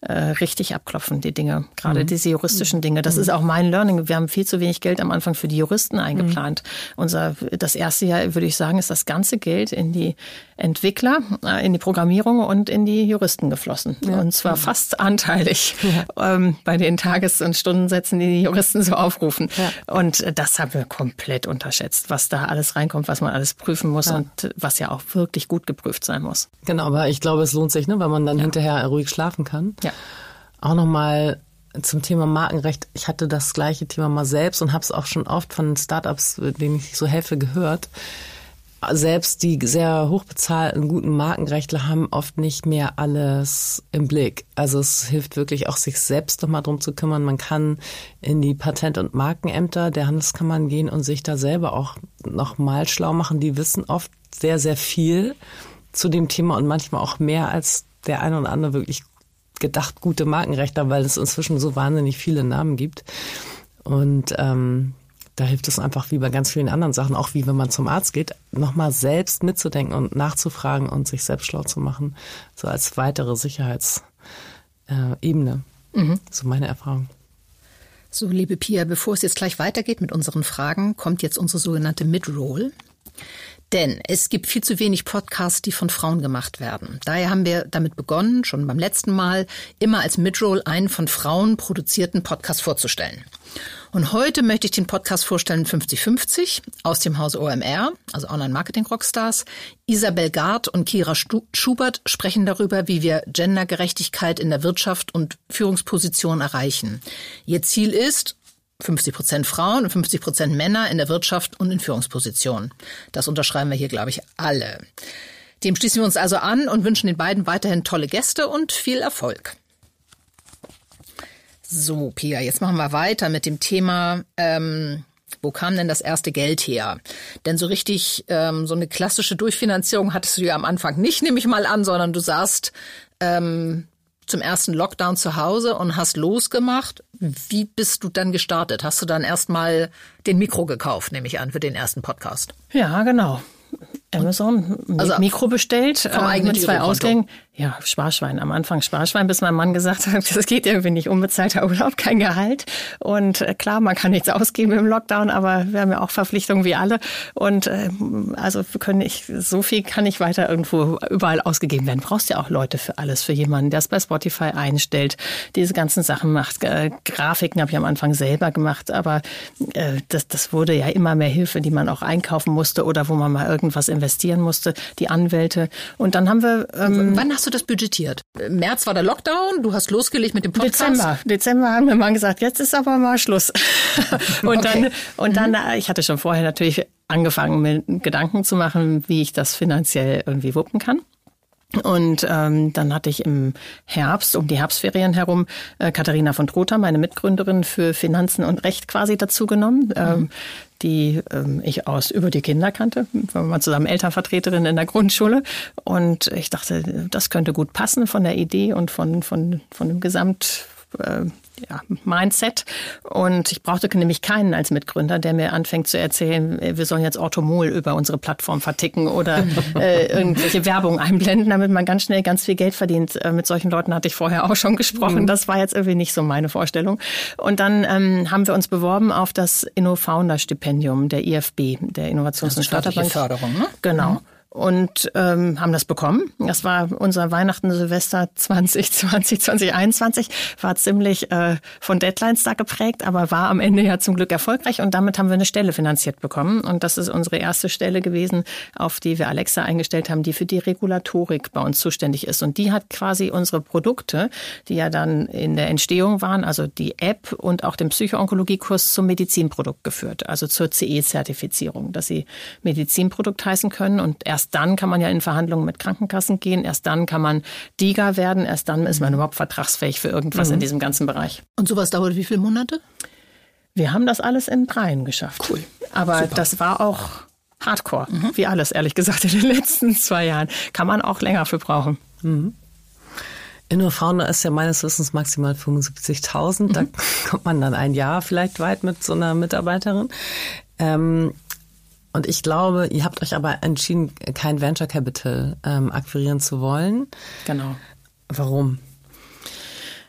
äh, richtig abklopfen, die Dinge. Gerade mhm. diese juristischen Dinge. Das mhm. ist auch mein Learning. Wir haben viel zu wenig Geld am Anfang für die Juristen eingeplant. Mhm. Unser, das erste Jahr, würde ich sagen, ist das ganze Geld in die Entwickler, äh, in die Programmierung und in die Juristen geflossen. Ja. Und zwar fast anteilig ja. ähm, bei den Tages- und Stundensätzen, die die Juristen so aufrufen. Ja. Und das haben wir komplett unterschätzt, was da alles reinkommt, was man alles prüfen muss und was ja auch wirklich gut geprüft sein muss. Genau, aber ich glaube, es lohnt sich, ne, weil man dann hinterher ruhig schlafen kann. Ja. Auch nochmal zum Thema Markenrecht. Ich hatte das gleiche Thema mal selbst und habe es auch schon oft von Startups, denen ich so helfe, gehört. Selbst die sehr hochbezahlten, guten Markenrechtler haben oft nicht mehr alles im Blick. Also es hilft wirklich auch, sich selbst nochmal drum zu kümmern. Man kann in die Patent- und Markenämter der Handelskammern gehen und sich da selber auch nochmal schlau machen. Die wissen oft sehr, sehr viel zu dem Thema und manchmal auch mehr als der eine oder andere wirklich gedacht gute Markenrechter, weil es inzwischen so wahnsinnig viele Namen gibt. Und ähm, da hilft es einfach wie bei ganz vielen anderen Sachen, auch wie wenn man zum Arzt geht, nochmal selbst mitzudenken und nachzufragen und sich selbst schlau zu machen, so als weitere Sicherheitsebene. Äh, mhm. So meine Erfahrung. So, liebe Pia, bevor es jetzt gleich weitergeht mit unseren Fragen, kommt jetzt unsere sogenannte Mid-Roll. Denn es gibt viel zu wenig Podcasts, die von Frauen gemacht werden. Daher haben wir damit begonnen, schon beim letzten Mal, immer als Midroll einen von Frauen produzierten Podcast vorzustellen. Und heute möchte ich den Podcast vorstellen 5050 aus dem Hause OMR, also Online Marketing Rockstars. Isabel Gard und Kira Schubert sprechen darüber, wie wir Gendergerechtigkeit in der Wirtschaft und Führungspositionen erreichen. Ihr Ziel ist, 50 Prozent Frauen und 50 Prozent Männer in der Wirtschaft und in Führungspositionen. Das unterschreiben wir hier, glaube ich, alle. Dem schließen wir uns also an und wünschen den beiden weiterhin tolle Gäste und viel Erfolg. So, Pia, jetzt machen wir weiter mit dem Thema, ähm, wo kam denn das erste Geld her? Denn so richtig, ähm, so eine klassische Durchfinanzierung hattest du ja am Anfang nicht, nehme ich mal an, sondern du saßt ähm, zum ersten Lockdown zu Hause und hast losgemacht. Wie bist du dann gestartet? Hast du dann erstmal den Mikro gekauft, nehme ich an, für den ersten Podcast? Ja, genau. Amazon also Mikro bestellt äh, mit zwei Ausgängen. Ja, Sparschwein. Am Anfang Sparschwein, bis mein Mann gesagt hat, das geht irgendwie nicht. Unbezahlter Urlaub, kein Gehalt. Und äh, klar, man kann nichts ausgeben im Lockdown, aber wir haben ja auch Verpflichtungen wie alle. Und äh, also können nicht, so viel kann nicht weiter irgendwo überall ausgegeben werden. Brauchst ja auch Leute für alles, für jemanden, der es bei Spotify einstellt, diese ganzen Sachen macht. Äh, Grafiken habe ich am Anfang selber gemacht, aber äh, das, das wurde ja immer mehr Hilfe, die man auch einkaufen musste oder wo man mal irgendwas investieren musste, die Anwälte. Und dann haben wir. Ähm, Wann hast du das budgetiert? März war der Lockdown, du hast losgelegt mit dem Podcast. Dezember. Dezember haben wir mal gesagt, jetzt ist aber mal Schluss. und okay. dann, und dann, mhm. ich hatte schon vorher natürlich angefangen, mir Gedanken zu machen, wie ich das finanziell irgendwie wuppen kann. Und ähm, dann hatte ich im Herbst, um die Herbstferien herum, äh, Katharina von Trotha, meine Mitgründerin für Finanzen und Recht quasi dazu genommen, mhm. ähm, die ähm, ich aus über die Kinder kannte. Wir waren zusammen Elternvertreterin in der Grundschule. Und ich dachte, das könnte gut passen von der Idee und von, von, von dem Gesamt äh, ja, Mindset. Und ich brauchte nämlich keinen als Mitgründer, der mir anfängt zu erzählen, wir sollen jetzt Orthomol über unsere Plattform verticken oder äh, irgendwelche Werbung einblenden, damit man ganz schnell ganz viel Geld verdient. Äh, mit solchen Leuten hatte ich vorher auch schon gesprochen. Mhm. Das war jetzt irgendwie nicht so meine Vorstellung. Und dann ähm, haben wir uns beworben auf das InnoFounder-Stipendium der IFB, der Innovations- und Startup-Bank. Förderung, ne? Genau. Mhm und ähm, haben das bekommen. Das war unser Weihnachten Silvester 2020, 2021, war ziemlich äh, von Deadlines da geprägt, aber war am Ende ja zum Glück erfolgreich und damit haben wir eine Stelle finanziert bekommen. Und das ist unsere erste Stelle gewesen, auf die wir Alexa eingestellt haben, die für die Regulatorik bei uns zuständig ist. Und die hat quasi unsere Produkte, die ja dann in der Entstehung waren, also die App und auch den Psychoonkologiekurs zum Medizinprodukt geführt, also zur CE-Zertifizierung, dass sie Medizinprodukt heißen können und erst Erst dann kann man ja in Verhandlungen mit Krankenkassen gehen. Erst dann kann man DIGA werden. Erst dann ist man überhaupt vertragsfähig für irgendwas mhm. in diesem ganzen Bereich. Und sowas dauert wie viele Monate? Wir haben das alles in dreien geschafft. Cool. Aber Super. das war auch Hardcore, mhm. wie alles, ehrlich gesagt, in den letzten zwei Jahren. Kann man auch länger für brauchen. Mhm. InnoFounder ist ja meines Wissens maximal 75.000. Mhm. Da kommt man dann ein Jahr vielleicht weit mit so einer Mitarbeiterin. Ähm, und ich glaube, ihr habt euch aber entschieden, kein Venture Capital ähm, akquirieren zu wollen. Genau. Warum?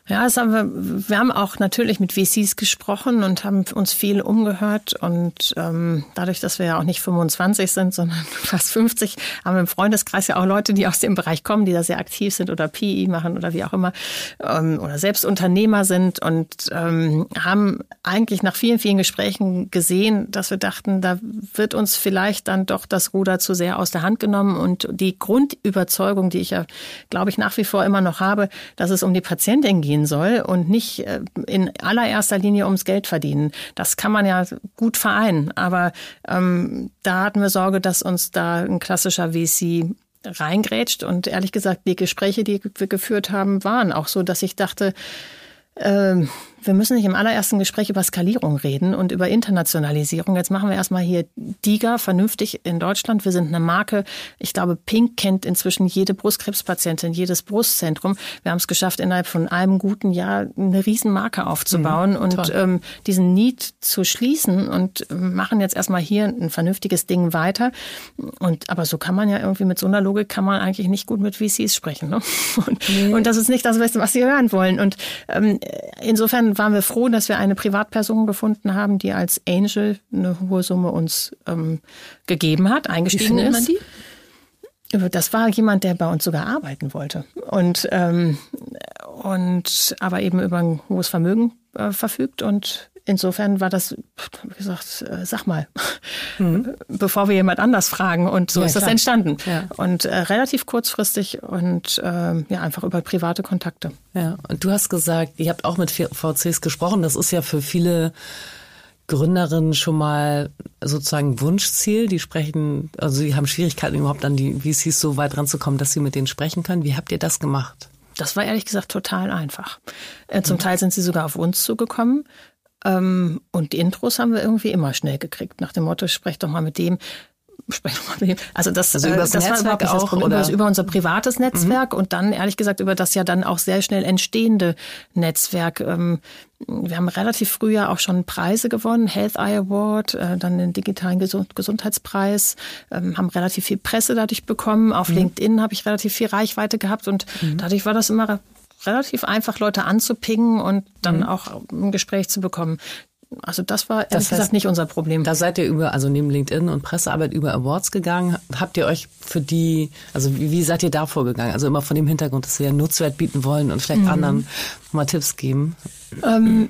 Ja, das haben wir, wir haben auch natürlich mit VCs gesprochen und haben uns viel umgehört. Und ähm, dadurch, dass wir ja auch nicht 25 sind, sondern fast 50, haben wir im Freundeskreis ja auch Leute, die aus dem Bereich kommen, die da sehr aktiv sind oder PI machen oder wie auch immer ähm, oder selbst Unternehmer sind und ähm, haben eigentlich nach vielen, vielen Gesprächen gesehen, dass wir dachten, da wird uns vielleicht dann doch das Ruder zu sehr aus der Hand genommen. Und die Grundüberzeugung, die ich ja, glaube ich, nach wie vor immer noch habe, dass es um die Patientin geht, gehen soll und nicht äh, in allererster Linie ums Geld verdienen. Das kann man ja gut vereinen. Aber ähm, da hatten wir Sorge, dass uns da ein klassischer VC reingrätscht. Und ehrlich gesagt, die Gespräche, die wir geführt haben, waren auch so, dass ich dachte, äh, wir müssen nicht im allerersten Gespräch über Skalierung reden und über Internationalisierung. Jetzt machen wir erstmal hier DIGA vernünftig in Deutschland. Wir sind eine Marke. Ich glaube, Pink kennt inzwischen jede Brustkrebspatientin, jedes Brustzentrum. Wir haben es geschafft, innerhalb von einem guten Jahr eine Riesenmarke aufzubauen mhm, und ähm, diesen Need zu schließen und machen jetzt erstmal hier ein vernünftiges Ding weiter. Und aber so kann man ja irgendwie mit so einer Logik kann man eigentlich nicht gut mit VCs sprechen. Ne? Und, nee. und das ist nicht das, was sie hören wollen. Und ähm, insofern waren wir froh, dass wir eine Privatperson gefunden haben, die als Angel eine hohe Summe uns ähm, gegeben hat, eingestiegen Wie ist. Man die? Das war jemand, der bei uns sogar arbeiten wollte und ähm, und aber eben über ein hohes Vermögen äh, verfügt und insofern war das, wie gesagt, äh, sag mal, mhm. bevor wir jemand anders fragen. Und so ja, ist das klar. entstanden. Ja. Und äh, relativ kurzfristig und äh, ja, einfach über private Kontakte. Ja, und du hast gesagt, ihr habt auch mit VCs gesprochen. Das ist ja für viele Gründerinnen schon mal sozusagen Wunschziel. Die sprechen, also sie haben Schwierigkeiten überhaupt an die VCs so weit ranzukommen, dass sie mit denen sprechen können. Wie habt ihr das gemacht? Das war ehrlich gesagt total einfach. Äh, zum mhm. Teil sind sie sogar auf uns zugekommen. Ähm, und die Intros haben wir irgendwie immer schnell gekriegt, nach dem Motto, sprech doch mal mit dem, sprech doch mal mit dem. Also das, also über das, das war überhaupt nicht das Problem. Oder? Über unser privates Netzwerk mhm. und dann ehrlich gesagt über das ja dann auch sehr schnell entstehende Netzwerk. Ähm, wir haben relativ früh ja auch schon Preise gewonnen, Health Eye Award, äh, dann den digitalen Gesundheitspreis, ähm, haben relativ viel Presse dadurch bekommen. Auf mhm. LinkedIn habe ich relativ viel Reichweite gehabt und mhm. dadurch war das immer relativ einfach, Leute anzupingen und dann mhm. auch ein Gespräch zu bekommen. Also das war ehrlich das heißt, gesagt nicht unser Problem. Da seid ihr über, also neben LinkedIn und Pressearbeit über Awards gegangen. Habt ihr euch für die, also wie, wie seid ihr da vorgegangen? Also immer von dem Hintergrund, dass wir ja Nutzwert bieten wollen und vielleicht mhm. anderen mal Tipps geben. Ähm,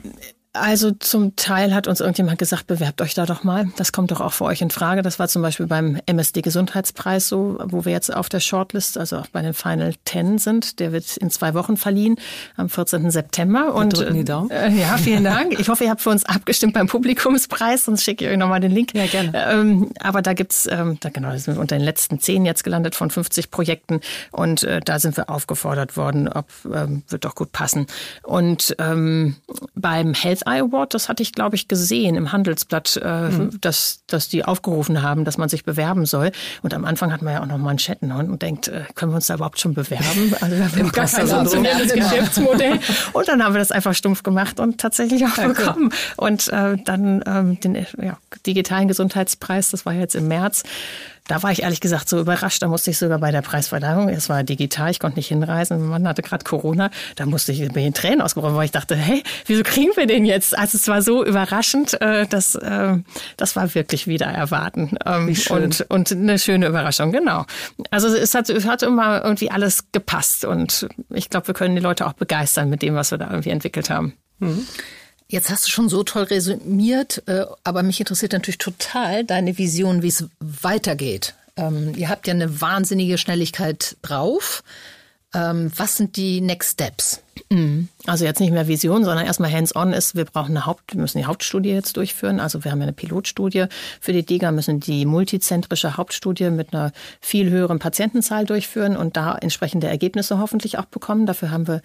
Also zum Teil hat uns irgendjemand gesagt, bewerbt euch da doch mal. Das kommt doch auch für euch in Frage. Das war zum Beispiel beim MSD Gesundheitspreis so, wo wir jetzt auf der Shortlist, also auch bei den Final Ten sind. Der wird in zwei Wochen verliehen, am 14. September. Und drücken die Daumen. Äh, ja, vielen Dank. Ich hoffe, ihr habt für uns abgestimmt beim Publikumspreis, sonst schicke ich euch nochmal den Link. Ja, gerne. Ähm, aber da gibt's, ähm, da genau, sind wir unter den letzten zehn jetzt gelandet von 50 Projekten und äh, da sind wir aufgefordert worden, ob ähm, wird doch gut passen. Und ähm, beim Health Eye Award, das hatte ich, glaube ich, gesehen im Handelsblatt, äh, mhm. dass, dass die aufgerufen haben, dass man sich bewerben soll. Und am Anfang hat man ja auch noch Manschetten und denkt, äh, können wir uns da überhaupt schon bewerben? Also wir haben gar kein funktionierendes Geschäftsmodell. Und dann haben wir das einfach stumpf gemacht und tatsächlich auch bekommen. Und äh, dann ähm, den ja, digitalen Gesundheitspreis, das war jetzt im März. Da war ich ehrlich gesagt so überrascht. Da musste ich sogar bei der Preisverleihung, es war digital, ich konnte nicht hinreisen, mein Mann hatte gerade Corona, da musste ich mir in Tränen ausgebrochen, weil ich dachte, hey, wieso kriegen wir den jetzt? Also es war so überraschend, äh, dass äh, das war wirklich wieder erwarten. Ähm, und, und eine schöne Überraschung, genau. Also es hat, es hat immer irgendwie alles gepasst und ich glaube, wir können die Leute auch begeistern mit dem, was wir da irgendwie entwickelt haben. Mhm. Jetzt hast du schon so toll resümiert, äh, aber mich interessiert natürlich total deine Vision, wie es weitergeht. Ähm, ihr habt ja eine wahnsinnige Schnelligkeit drauf. Ähm, was sind die Next Steps? Mhm. Also jetzt nicht mehr Vision, sondern erstmal hands-on ist, wir brauchen eine Haupt, wir müssen die Hauptstudie jetzt durchführen. Also wir haben ja eine Pilotstudie für die DIGA, müssen die multizentrische Hauptstudie mit einer viel höheren Patientenzahl durchführen und da entsprechende Ergebnisse hoffentlich auch bekommen. Dafür haben wir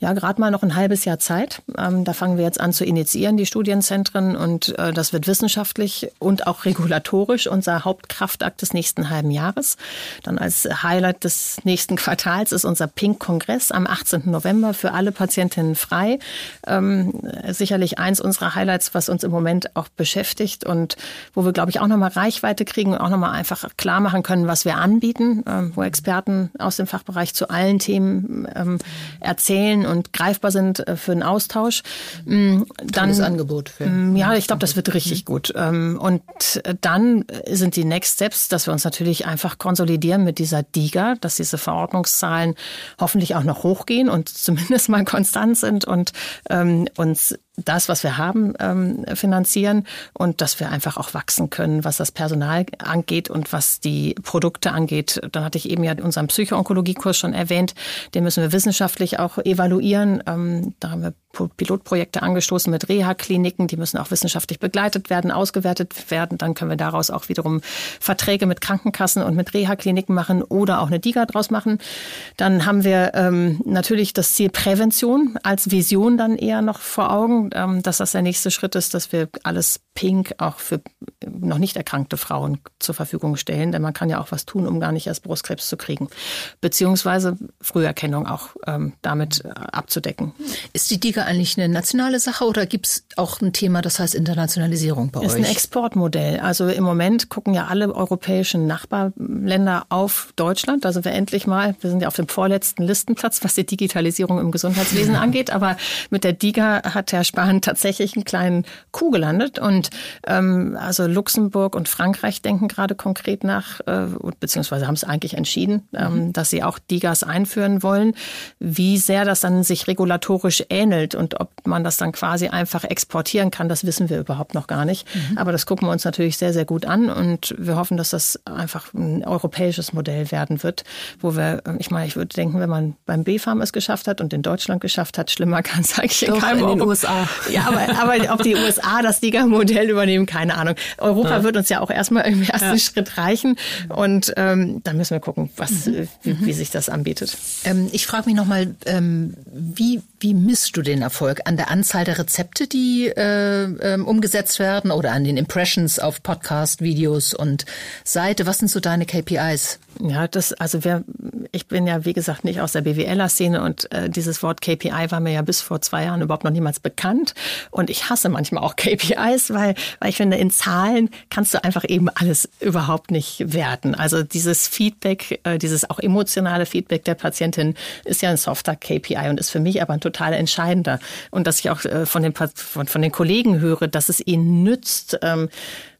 ja, gerade mal noch ein halbes Jahr Zeit. Ähm, da fangen wir jetzt an zu initiieren, die Studienzentren. Und äh, das wird wissenschaftlich und auch regulatorisch unser Hauptkraftakt des nächsten halben Jahres. Dann als Highlight des nächsten Quartals ist unser Pink-Kongress am 18. November für alle Patientinnen frei. Ähm, sicherlich eins unserer Highlights, was uns im Moment auch beschäftigt und wo wir, glaube ich, auch nochmal Reichweite kriegen und auch nochmal einfach klar machen können, was wir anbieten, ähm, wo Experten aus dem Fachbereich zu allen Themen ähm, erzählen und greifbar sind äh, für einen Austausch. Mm, dann, Tolles Angebot. Für mm, ja, ich glaube, das wird richtig gut. Ähm, und äh, dann sind die Next Steps, dass wir uns natürlich einfach konsolidieren mit dieser DIGA, dass diese Verordnungszahlen hoffentlich auch noch hochgehen und zumindest mal konstant sind und ähm, uns das, was wir haben, ähm, finanzieren und dass wir einfach auch wachsen können, was das Personal angeht und was die Produkte angeht. Dann hatte ich eben ja unseren Psychoonkologiekurs schon erwähnt. Den müssen wir wissenschaftlich auch evaluieren. Ähm, da haben wir Pilotprojekte angestoßen mit Reha-Kliniken. Die müssen auch wissenschaftlich begleitet werden, ausgewertet werden. Dann können wir daraus auch wiederum Verträge mit Krankenkassen und mit Reha-Kliniken machen oder auch eine DIGA draus machen. Dann haben wir ähm, natürlich das Ziel Prävention als Vision dann eher noch vor Augen, ähm, dass das der nächste Schritt ist, dass wir alles Pink auch für noch nicht erkrankte Frauen zur Verfügung stellen. Denn man kann ja auch was tun, um gar nicht erst Brustkrebs zu kriegen. Beziehungsweise Früherkennung auch ähm, damit äh, abzudecken. Ist die DIGA Pflege eigentlich eine nationale Sache oder gibt es auch ein Thema, das heißt Internationalisierung bei ist euch? Ist ein Exportmodell. Also im Moment gucken ja alle europäischen Nachbarländer auf Deutschland. Also wir endlich mal, wir sind ja auf dem vorletzten Listenplatz, was die Digitalisierung im Gesundheitswesen angeht. Aber mit der DIGA hat Herr Spahn tatsächlich einen kleinen Kuh gelandet. Und ähm, also Luxemburg und Frankreich denken gerade konkret nach, äh, beziehungsweise haben es eigentlich entschieden, ähm, mhm. dass sie auch DIGAs einführen wollen. Wie sehr das dann sich regulatorisch ähnelt, Welt. Und ob man das dann quasi einfach exportieren kann, das wissen wir überhaupt noch gar nicht. Mhm. Aber das gucken wir uns natürlich sehr, sehr gut an. Und wir hoffen, dass das einfach ein europäisches Modell werden wird, wo wir, ich meine, ich würde denken, wenn man beim B-Farm es geschafft hat und in Deutschland geschafft hat, schlimmer kann es eigentlich Doch, in keinem in den USA. Ja, aber, aber ob die USA das Liga-Modell übernehmen, keine Ahnung. Europa ja. wird uns ja auch erstmal im ersten ja. Schritt reichen. Und ähm, dann müssen wir gucken, was, mhm. wie, wie, sich das anbietet. Ähm, ich frage mich nochmal, ähm, wie, wie misst du den Erfolg? An der Anzahl der Rezepte, die äh, äh, umgesetzt werden oder an den Impressions auf Podcast, Videos und Seite? Was sind so deine KPIs? Ja, das, also wer, ich bin ja, wie gesagt, nicht aus der BWLer-Szene und äh, dieses Wort KPI war mir ja bis vor zwei Jahren überhaupt noch niemals bekannt. Und ich hasse manchmal auch KPIs, weil, weil ich finde, in Zahlen kannst du einfach eben alles überhaupt nicht werten. Also dieses Feedback, äh, dieses auch emotionale Feedback der Patientin ist ja ein softer KPI und ist für mich aber ein total entscheidender. Und dass ich auch äh, von, den, von, von den Kollegen höre, dass es ihnen nützt, ähm,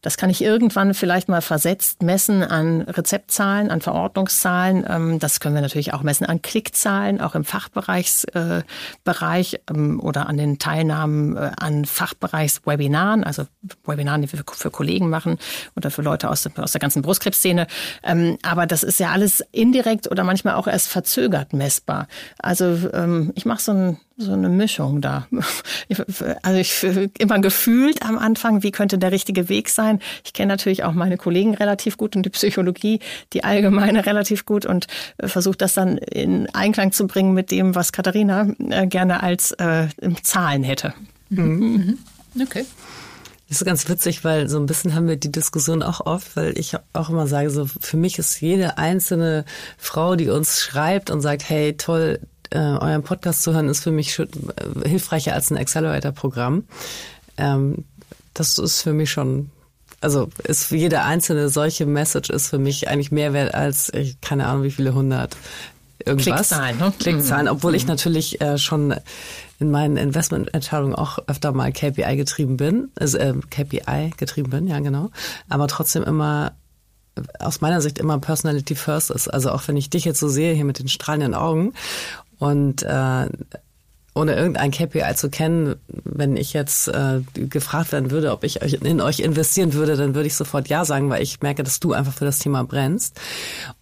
Das kann ich irgendwann vielleicht mal versetzt messen an Rezeptzahlen, an Verordnungszahlen. Ähm, das können wir natürlich auch messen an Klickzahlen, auch im Fachbereichsbereich äh, ähm, oder an den Teilnahmen äh, an Fachbereichswebinaren, also Webinaren, die wir für Kollegen machen oder für Leute aus der, ganzen Brustkrebsszene. Ähm, aber das ist ja alles indirekt oder manchmal auch erst verzögert messbar. Also ich mache so ein so eine Mischung da. Also ich immer gefühlt am Anfang, wie könnte der richtige Weg sein. Ich kenne natürlich auch meine Kollegen relativ gut und die Psychologie, die allgemeine relativ gut und äh, versuche das dann in Einklang zu bringen mit dem, was Katharina äh, gerne als äh, Zahlen hätte. Mhm. mhm. Okay. Das ist ganz witzig, weil so ein bisschen haben wir die Diskussion auch oft, weil ich auch immer sage, so für mich ist jede einzelne Frau, die uns schreibt und sagt, hey, toll, äh, euren Podcast zu hören, ist für mich schon, äh, hilfreicher als ein Accelerator-Programm. Ähm, das ist für mich schon, also ist jede einzelne solche Message ist für mich eigentlich mehr wert als, ich keine Ahnung, wie viele hundert irgendwas. Klickzahlen, ne? Klickzahlen, mhm. obwohl ich mhm. natürlich äh, schon in meinen Investmententscheidungen auch öfter mal KPI getrieben bin, also äh, KPI getrieben bin, ja genau, aber trotzdem immer aus meiner Sicht immer Personality First ist. Also auch wenn ich dich jetzt so sehe hier mit den strahlenden Augen und äh, ohne irgendein KPI zu kennen, wenn ich jetzt äh, gefragt werden würde, ob ich in euch investieren würde, dann würde ich sofort ja sagen, weil ich merke, dass du einfach für das Thema brennst.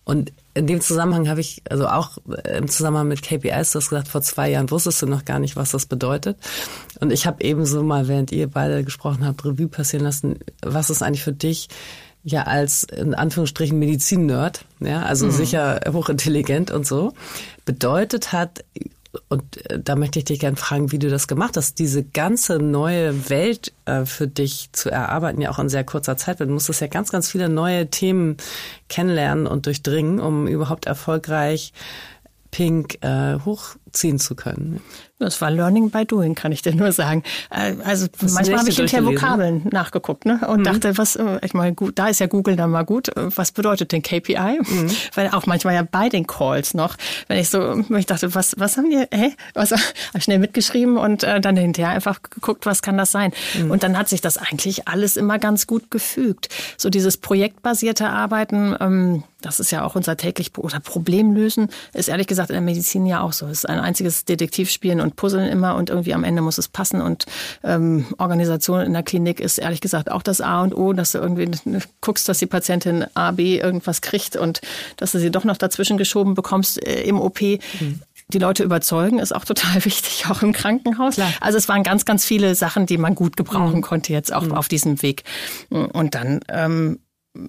Und in dem Zusammenhang habe ich, also auch im Zusammenhang mit KPIs, du hast gesagt, vor zwei Jahren wusstest du noch gar nicht, was das bedeutet. Und ich habe ebenso mal, während ihr beide gesprochen habt, Revue passieren lassen, was ist eigentlich für dich ja als in Anführungsstrichen Medizin-Nerd, ja, also mhm. sicher hochintelligent und so, bedeutet hat, und äh, da möchte ich dich gerne fragen, wie du das gemacht hast, diese ganze neue Welt äh, für dich zu erarbeiten, ja auch in sehr kurzer Zeit. Du musstest ja ganz, ganz viele neue Themen kennenlernen und durchdringen, um überhaupt erfolgreich Pink äh, hochziehen zu können. Das war Learning by Doing, kann ich dir nur sagen. Äh, also das manchmal habe ich hinterher Vokabeln nachgeguckt ne? und mhm. dachte, was, äh, ich meine, gut, da ist ja Google dann mal gut. Was bedeutet denn KPI? Mhm. Weil auch manchmal ja bei den Calls noch, wenn ich so, ich dachte, was, was haben die, hä? Was, schnell mitgeschrieben und äh, dann hinterher einfach geguckt, was kann das sein? Mhm. Und dann hat sich das eigentlich alles immer ganz gut gefügt. So dieses projektbasierte Arbeiten, ähm, das ist ja auch unser täglich oder Problemlösen, ist ehrlich gesagt in der Medizin ja auch so. Es ist ein einziges Detektivspielen und Puzzeln immer und irgendwie am Ende muss es passen. Und ähm, Organisation in der Klinik ist ehrlich gesagt auch das A und O, dass du irgendwie guckst, dass die Patientin A, B irgendwas kriegt und dass du sie doch noch dazwischen geschoben bekommst äh, im OP. Mhm die Leute überzeugen ist auch total wichtig, auch im Krankenhaus. Klar. Also es waren ganz, ganz viele Sachen, die man gut gebrauchen mhm. konnte jetzt auch mhm. auf diesem Weg. Und dann ähm,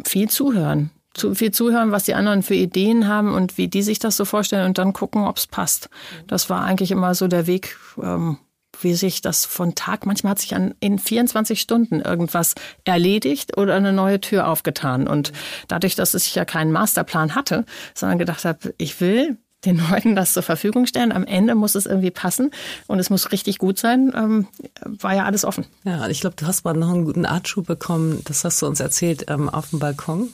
viel zuhören zu viel zuhören, was die anderen für Ideen haben und wie die sich das so vorstellen und dann gucken, ob es passt. Das war eigentlich immer so der Weg, ähm, wie sich das von Tag, manchmal hat sich an, in 24 Stunden irgendwas erledigt oder eine neue Tür aufgetan. Und dadurch, dass ich ja keinen Masterplan hatte, sondern gedacht habe, ich will den Leuten das zur Verfügung stellen. Am Ende muss es irgendwie passen und es muss richtig gut sein. Ähm, war ja alles offen. Ja, ich glaube, du hast mal noch einen guten Artschub bekommen. Das hast du uns erzählt ähm, auf dem Balkon.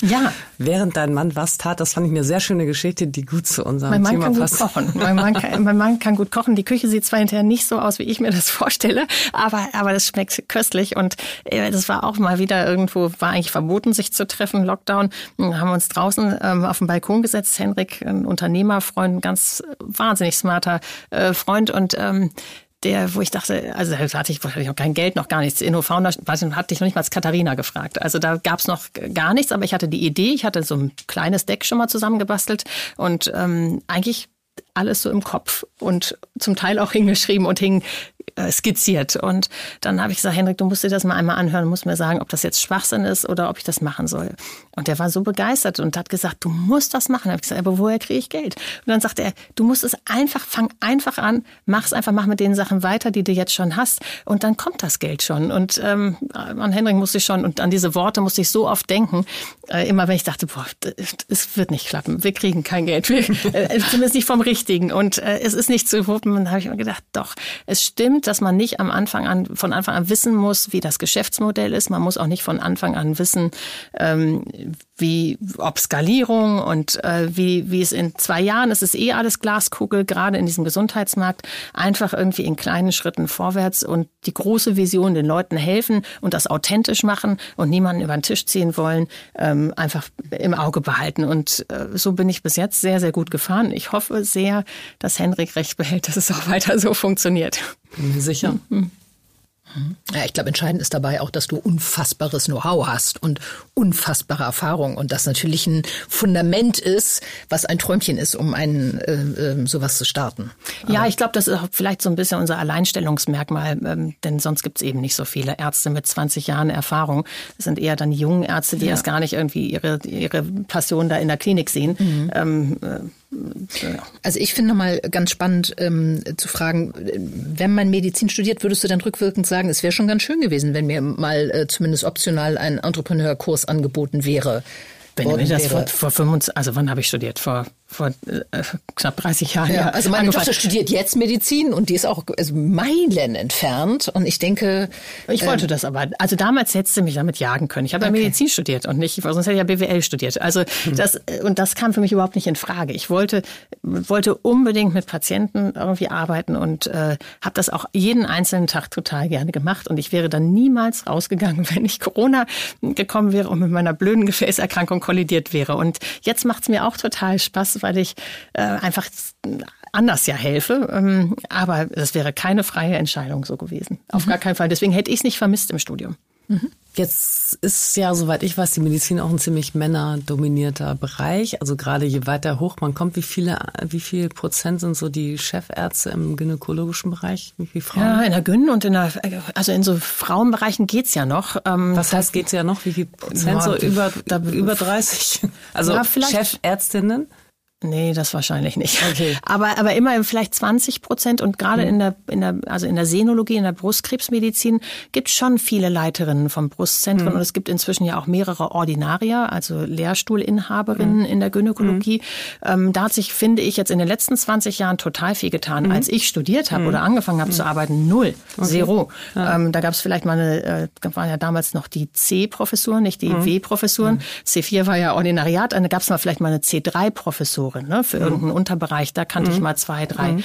Ja. Während dein Mann was tat, das fand ich eine sehr schöne Geschichte, die gut zu unserem mein Mann Thema kann passt. Gut kochen. Mein Mann, kann, mein Mann kann gut kochen. Die Küche sieht zwar hinterher nicht so aus, wie ich mir das vorstelle, aber, aber das schmeckt köstlich. Und äh, das war auch mal wieder irgendwo, war eigentlich verboten, sich zu treffen, Lockdown. Wir haben uns draußen ähm, auf den Balkon gesetzt. Henrik, ein Unternehmerfreund, ein ganz wahnsinnig smarter äh, Freund und ähm, der, wo ich dachte, also da hatte ich wahrscheinlich noch kein Geld, noch gar nichts. InnoFounder hatte ich noch nicht mal als Katharina gefragt. Also da gab es noch gar nichts, aber ich hatte die Idee, ich hatte so ein kleines Deck schon mal zusammengebastelt und ähm, eigentlich alles so im Kopf und zum Teil auch hingeschrieben und hing äh, skizziert. Und dann habe ich gesagt, Henrik, du musst dir das mal einmal anhören, musst mir sagen, ob das jetzt Schwachsinn ist oder ob ich das machen soll. Und der war so begeistert und hat gesagt, du musst das machen. Da habe ich gesagt, aber woher kriege ich Geld? Und dann sagte er, du musst es einfach, fang einfach an, mach es einfach, mach mit den Sachen weiter, die du jetzt schon hast und dann kommt das Geld schon. Und ähm, an Henrik musste ich schon und an diese Worte musste ich so oft denken, äh, immer wenn ich dachte, boah, es wird nicht klappen, wir kriegen kein Geld, wir, äh, zumindest nicht vom Richtigen und äh, es ist nicht zu wuppen. Und da habe ich mir gedacht, doch, es stimmt, dass man nicht am Anfang an, von Anfang an wissen muss, wie das Geschäftsmodell ist. Man muss auch nicht von Anfang an wissen, ähm, wie ob Skalierung und äh, wie, wie es in zwei Jahren, es ist eh alles Glaskugel, gerade in diesem Gesundheitsmarkt, einfach irgendwie in kleinen Schritten vorwärts und die große Vision den Leuten helfen und das authentisch machen und niemanden über den Tisch ziehen wollen, ähm, einfach im Auge behalten. Und äh, so bin ich bis jetzt sehr, sehr gut gefahren. Ich hoffe sehr, dass Henrik recht behält, dass es auch weiter so funktioniert. Bin mir sicher. Mhm. Ja, ich glaube, entscheidend ist dabei auch, dass du unfassbares Know-how hast und unfassbare Erfahrung und das natürlich ein Fundament ist, was ein Träumchen ist, um ein äh, äh, sowas zu starten. Ja, ich glaube, das ist auch vielleicht so ein bisschen unser Alleinstellungsmerkmal, ähm, denn sonst gibt es eben nicht so viele Ärzte mit 20 Jahren Erfahrung. Es sind eher dann die jungen Ärzte, die ja. erst gar nicht irgendwie ihre, ihre Passion da in der Klinik sehen. Mhm. Ähm, also ich finde nochmal ganz spannend ähm, zu fragen, wenn man Medizin studiert, würdest du dann rückwirkend sagen, es wäre schon ganz schön gewesen, wenn mir mal äh, zumindest optional ein Entrepreneurkurs angeboten wäre? Wenn mir das vor, vor 25, also wann habe ich studiert? Vor vor äh, knapp 30 Jahren. Ja, also meine Tochter studiert jetzt Medizin und die ist auch also Meilen entfernt und ich denke... Ich wollte ähm, das aber. Also damals hättest du mich damit jagen können. Ich habe okay. ja Medizin studiert und nicht, sonst hätte ich ja BWL studiert. Also hm. das, und das kam für mich überhaupt nicht in Frage. Ich wollte, wollte unbedingt mit Patienten irgendwie arbeiten und äh, habe das auch jeden einzelnen Tag total gerne gemacht und ich wäre dann niemals rausgegangen, wenn ich Corona gekommen wäre und mit meiner blöden Gefäßerkrankung kollidiert wäre. Und jetzt macht es mir auch total Spaß, weil ich äh, einfach anders ja helfe. Ähm, aber das wäre keine freie Entscheidung so gewesen. Auf mhm. gar keinen Fall. Deswegen hätte ich es nicht vermisst im Studium. Mhm. Jetzt ist ja, soweit ich weiß, die Medizin auch ein ziemlich männerdominierter Bereich. Also gerade je weiter hoch man kommt, wie viele, wie viel Prozent sind so die Chefärzte im gynäkologischen Bereich? Wie viele Frauen? Ja, in der Gyn und in der, also in so Frauenbereichen geht's ja noch. Ähm, Was heißt geht's ja noch? Wie viel Prozent? Ja, so über, da, über 30? Also ja, Chefärztinnen? Nee, das wahrscheinlich nicht. Okay. Aber, aber immerhin vielleicht 20 Prozent und gerade mhm. in der, in der, also in der Senologie, in der Brustkrebsmedizin gibt es schon viele Leiterinnen vom Brustzentrum mhm. und es gibt inzwischen ja auch mehrere Ordinarier, also Lehrstuhlinhaberinnen mhm. in der Gynäkologie. Mhm. Ähm, da hat sich, finde ich, jetzt in den letzten 20 Jahren total viel getan. Mhm. Als ich studiert habe mhm. oder angefangen habe zu arbeiten, null, okay. zero. Ja. Ähm, da gab es vielleicht mal eine, äh, waren ja damals noch die C-Professuren, nicht die W-Professuren. C4 war ja Ordinariat, dann gab es mal vielleicht mal eine C3-Professur. Sensorin ne, für mhm. irgendeinen Unterbereich. Da kannte mhm. ich mal zwei, drei.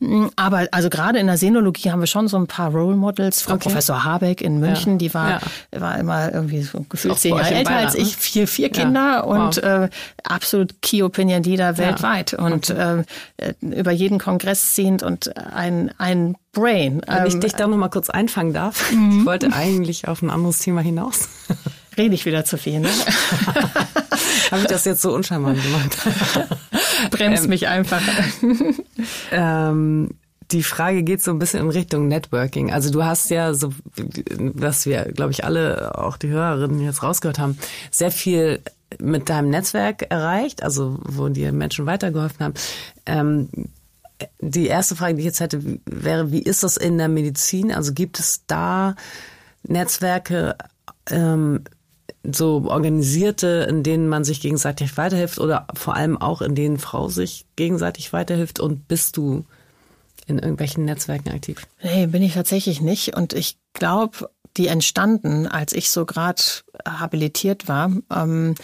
Mhm. Aber also gerade in der Senologie haben wir schon so ein paar Role Models. Frau okay. Professor Habeck in München, ja. die war, ja. war immer irgendwie so gefühlt zehn Jahre älter als ich, ne? vier, vier Kinder ja. und wow. äh, absolut Key Opinion Leader weltweit und okay. äh, über jeden Kongress ziehend und ein, ein Brain. Wenn ähm, ich dich da noch mal kurz einfangen darf. Mhm. Ich wollte eigentlich auf ein anderes Thema hinaus. Rede ich wieder zu viel, ne? Habe ich das jetzt so uncharmant gemacht? Bremst ähm, mich einfach. ähm, die Frage geht so ein bisschen in Richtung Networking. Also du hast ja, so was wir, glaube ich, alle, auch die Hörerinnen jetzt rausgehört haben, sehr viel mit deinem Netzwerk erreicht, also wo dir Menschen weitergeholfen haben. Ähm, die erste Frage, die ich jetzt hätte, wäre, wie ist das in der Medizin? Also gibt es da Netzwerke, ähm, so organisierte, in denen man sich gegenseitig weiterhilft oder vor allem auch in denen Frau sich gegenseitig weiterhilft und bist du in irgendwelchen Netzwerken aktiv? Nee, bin ich tatsächlich nicht und ich glaube, die entstanden, als ich so gerade habilitiert war. Ähm,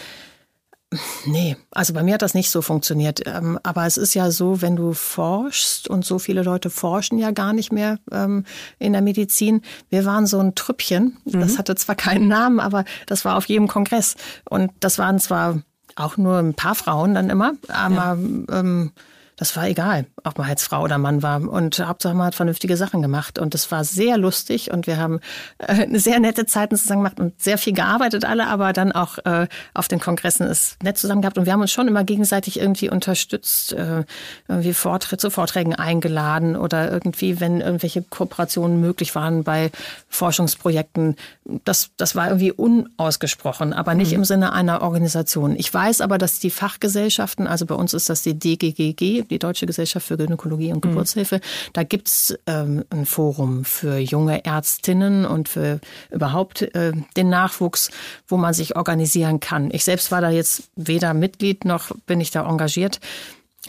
Nee, also bei mir hat das nicht so funktioniert. Ähm, aber es ist ja so, wenn du forschst und so viele Leute forschen ja gar nicht mehr ähm, in der Medizin. Wir waren so ein Trüppchen. Mhm. Das hatte zwar keinen Namen, aber das war auf jedem Kongress. Und das waren zwar auch nur ein paar Frauen dann immer, aber ja. ähm, das war egal, ob man jetzt Frau oder Mann war. Und Hauptsache man hat vernünftige Sachen gemacht. Und es war sehr lustig und wir haben äh, eine sehr nette Zeit zusammen gemacht und sehr viel gearbeitet alle, aber dann auch äh, auf den Kongressen ist nett zusammen gehabt. Und wir haben uns schon immer gegenseitig irgendwie unterstützt, äh, irgendwie Vorträge, zu Vorträgen eingeladen oder irgendwie, wenn irgendwelche Kooperationen möglich waren bei Forschungsprojekten. Das, das war irgendwie unausgesprochen, aber nicht mhm. im Sinne einer Organisation. Ich weiß aber, dass die Fachgesellschaften, also bei uns ist das die DGGG, die Deutsche Gesellschaft für Gynäkologie und mhm. Geburtshilfe. Mhm. Da gibt's ähm, ein Forum für junge Ärztinnen und für überhaupt äh, den Nachwuchs, wo man sich organisieren kann. Ich selbst war da jetzt weder Mitglied noch bin ich da engagiert.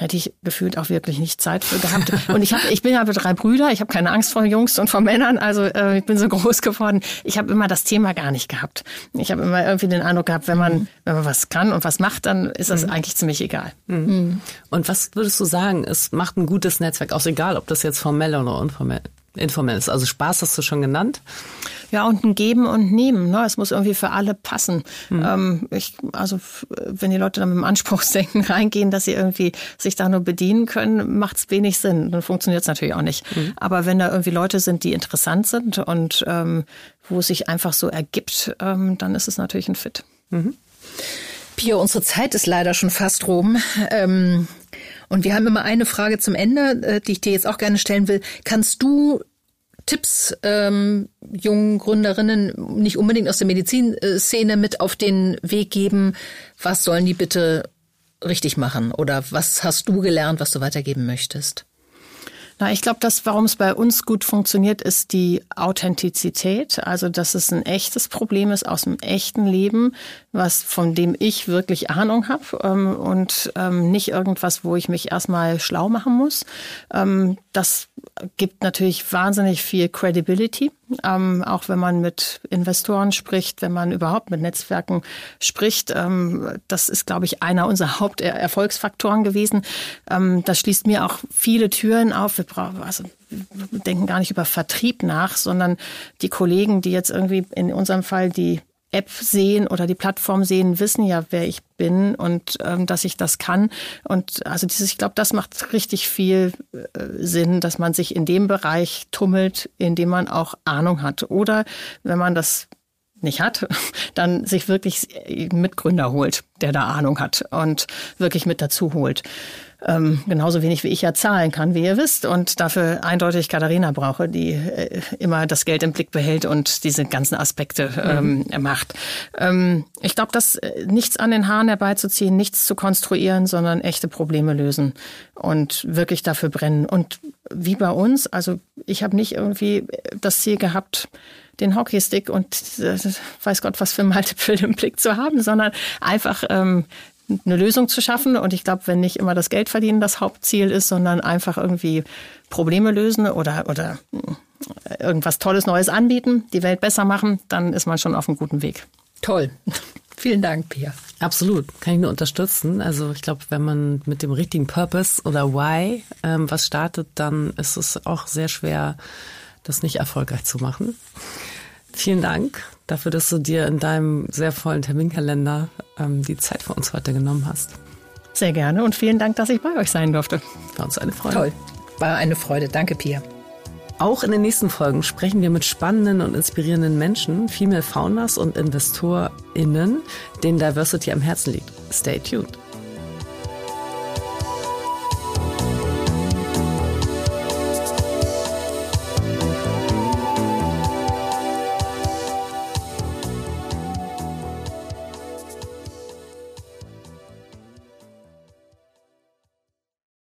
Hätte ich gefühlt auch wirklich nicht Zeit für gehabt. Und ich habe, ich bin ja mit drei Brüder, ich habe keine Angst vor Jungs und vor Männern, also äh, ich bin so groß geworden. Ich habe immer das Thema gar nicht gehabt. Ich habe immer irgendwie den Eindruck gehabt, wenn man, wenn man was kann und was macht, dann ist das mhm. eigentlich ziemlich egal. Mhm. Und was würdest du sagen, es macht ein gutes Netzwerk aus, egal ob das jetzt formell oder unformell informell ist? Also Spaß hast du schon genannt. Ja, und ein Geben und Nehmen. Ne? Es muss irgendwie für alle passen. Mhm. Ähm, ich, also wenn die Leute dann mit dem Anspruchsdenken reingehen, dass sie irgendwie sich da nur bedienen können, macht es wenig Sinn. Dann funktioniert es natürlich auch nicht. Mhm. Aber wenn da irgendwie Leute sind, die interessant sind und ähm, wo es sich einfach so ergibt, ähm, dann ist es natürlich ein Fit. Mhm. Pia, unsere Zeit ist leider schon fast rum. Ähm, und wir haben immer eine Frage zum Ende, äh, die ich dir jetzt auch gerne stellen will. Kannst du Tipps ähm, jungen Gründerinnen, nicht unbedingt aus der Medizinszene, mit auf den Weg geben? Was sollen die bitte richtig machen? Oder was hast du gelernt, was du weitergeben möchtest? Na, ich glaube, das, warum es bei uns gut funktioniert, ist die Authentizität. Also, dass es ein echtes Problem ist aus dem echten Leben, was von dem ich wirklich Ahnung habe ähm, und ähm, nicht irgendwas, wo ich mich erstmal schlau machen muss. Ähm, das gibt natürlich wahnsinnig viel Credibility, ähm, auch wenn man mit Investoren spricht, wenn man überhaupt mit Netzwerken spricht. Ähm, das ist, glaube ich, einer unserer Haupterfolgsfaktoren gewesen. Ähm, das schließt mir auch viele Türen auf. Wir brauchen, also wir denken gar nicht über Vertrieb nach, sondern die Kollegen, die jetzt irgendwie in unserem Fall die App sehen oder die Plattform sehen, wissen ja, wer ich bin und ähm, dass ich das kann. Und also dieses, ich glaube, das macht richtig viel äh, Sinn, dass man sich in dem Bereich tummelt, in dem man auch Ahnung hat. Oder wenn man das nicht hat, dann sich wirklich Mitgründer holt, der da Ahnung hat und wirklich mit dazu holt ähm, genauso wenig wie ich ja zahlen kann, wie ihr wisst. Und dafür eindeutig Katharina brauche, die äh, immer das Geld im Blick behält und diese ganzen Aspekte ähm, mhm. macht. Ähm, ich glaube, dass äh, nichts an den Haaren herbeizuziehen, nichts zu konstruieren, sondern echte Probleme lösen und wirklich dafür brennen. Und wie bei uns, also ich habe nicht irgendwie das Ziel gehabt, den Hockeystick und äh, weiß Gott was für Multiple im Blick zu haben, sondern einfach ähm, eine Lösung zu schaffen. Und ich glaube, wenn nicht immer das Geld verdienen das Hauptziel ist, sondern einfach irgendwie Probleme lösen oder, oder äh, irgendwas Tolles Neues anbieten, die Welt besser machen, dann ist man schon auf einem guten Weg. Toll. Vielen Dank, Pia. Absolut, kann ich nur unterstützen. Also ich glaube, wenn man mit dem richtigen Purpose oder Why ähm, was startet, dann ist es auch sehr schwer, das nicht erfolgreich zu machen. Vielen Dank dafür, dass du dir in deinem sehr vollen Terminkalender ähm, die Zeit für uns heute genommen hast. Sehr gerne und vielen Dank, dass ich bei euch sein durfte. War uns eine Freude. Toll, war eine Freude. Danke, Pia. Auch in den nächsten Folgen sprechen wir mit spannenden und inspirierenden Menschen, Female Founders und InvestorInnen, denen Diversity am Herzen liegt. Stay tuned.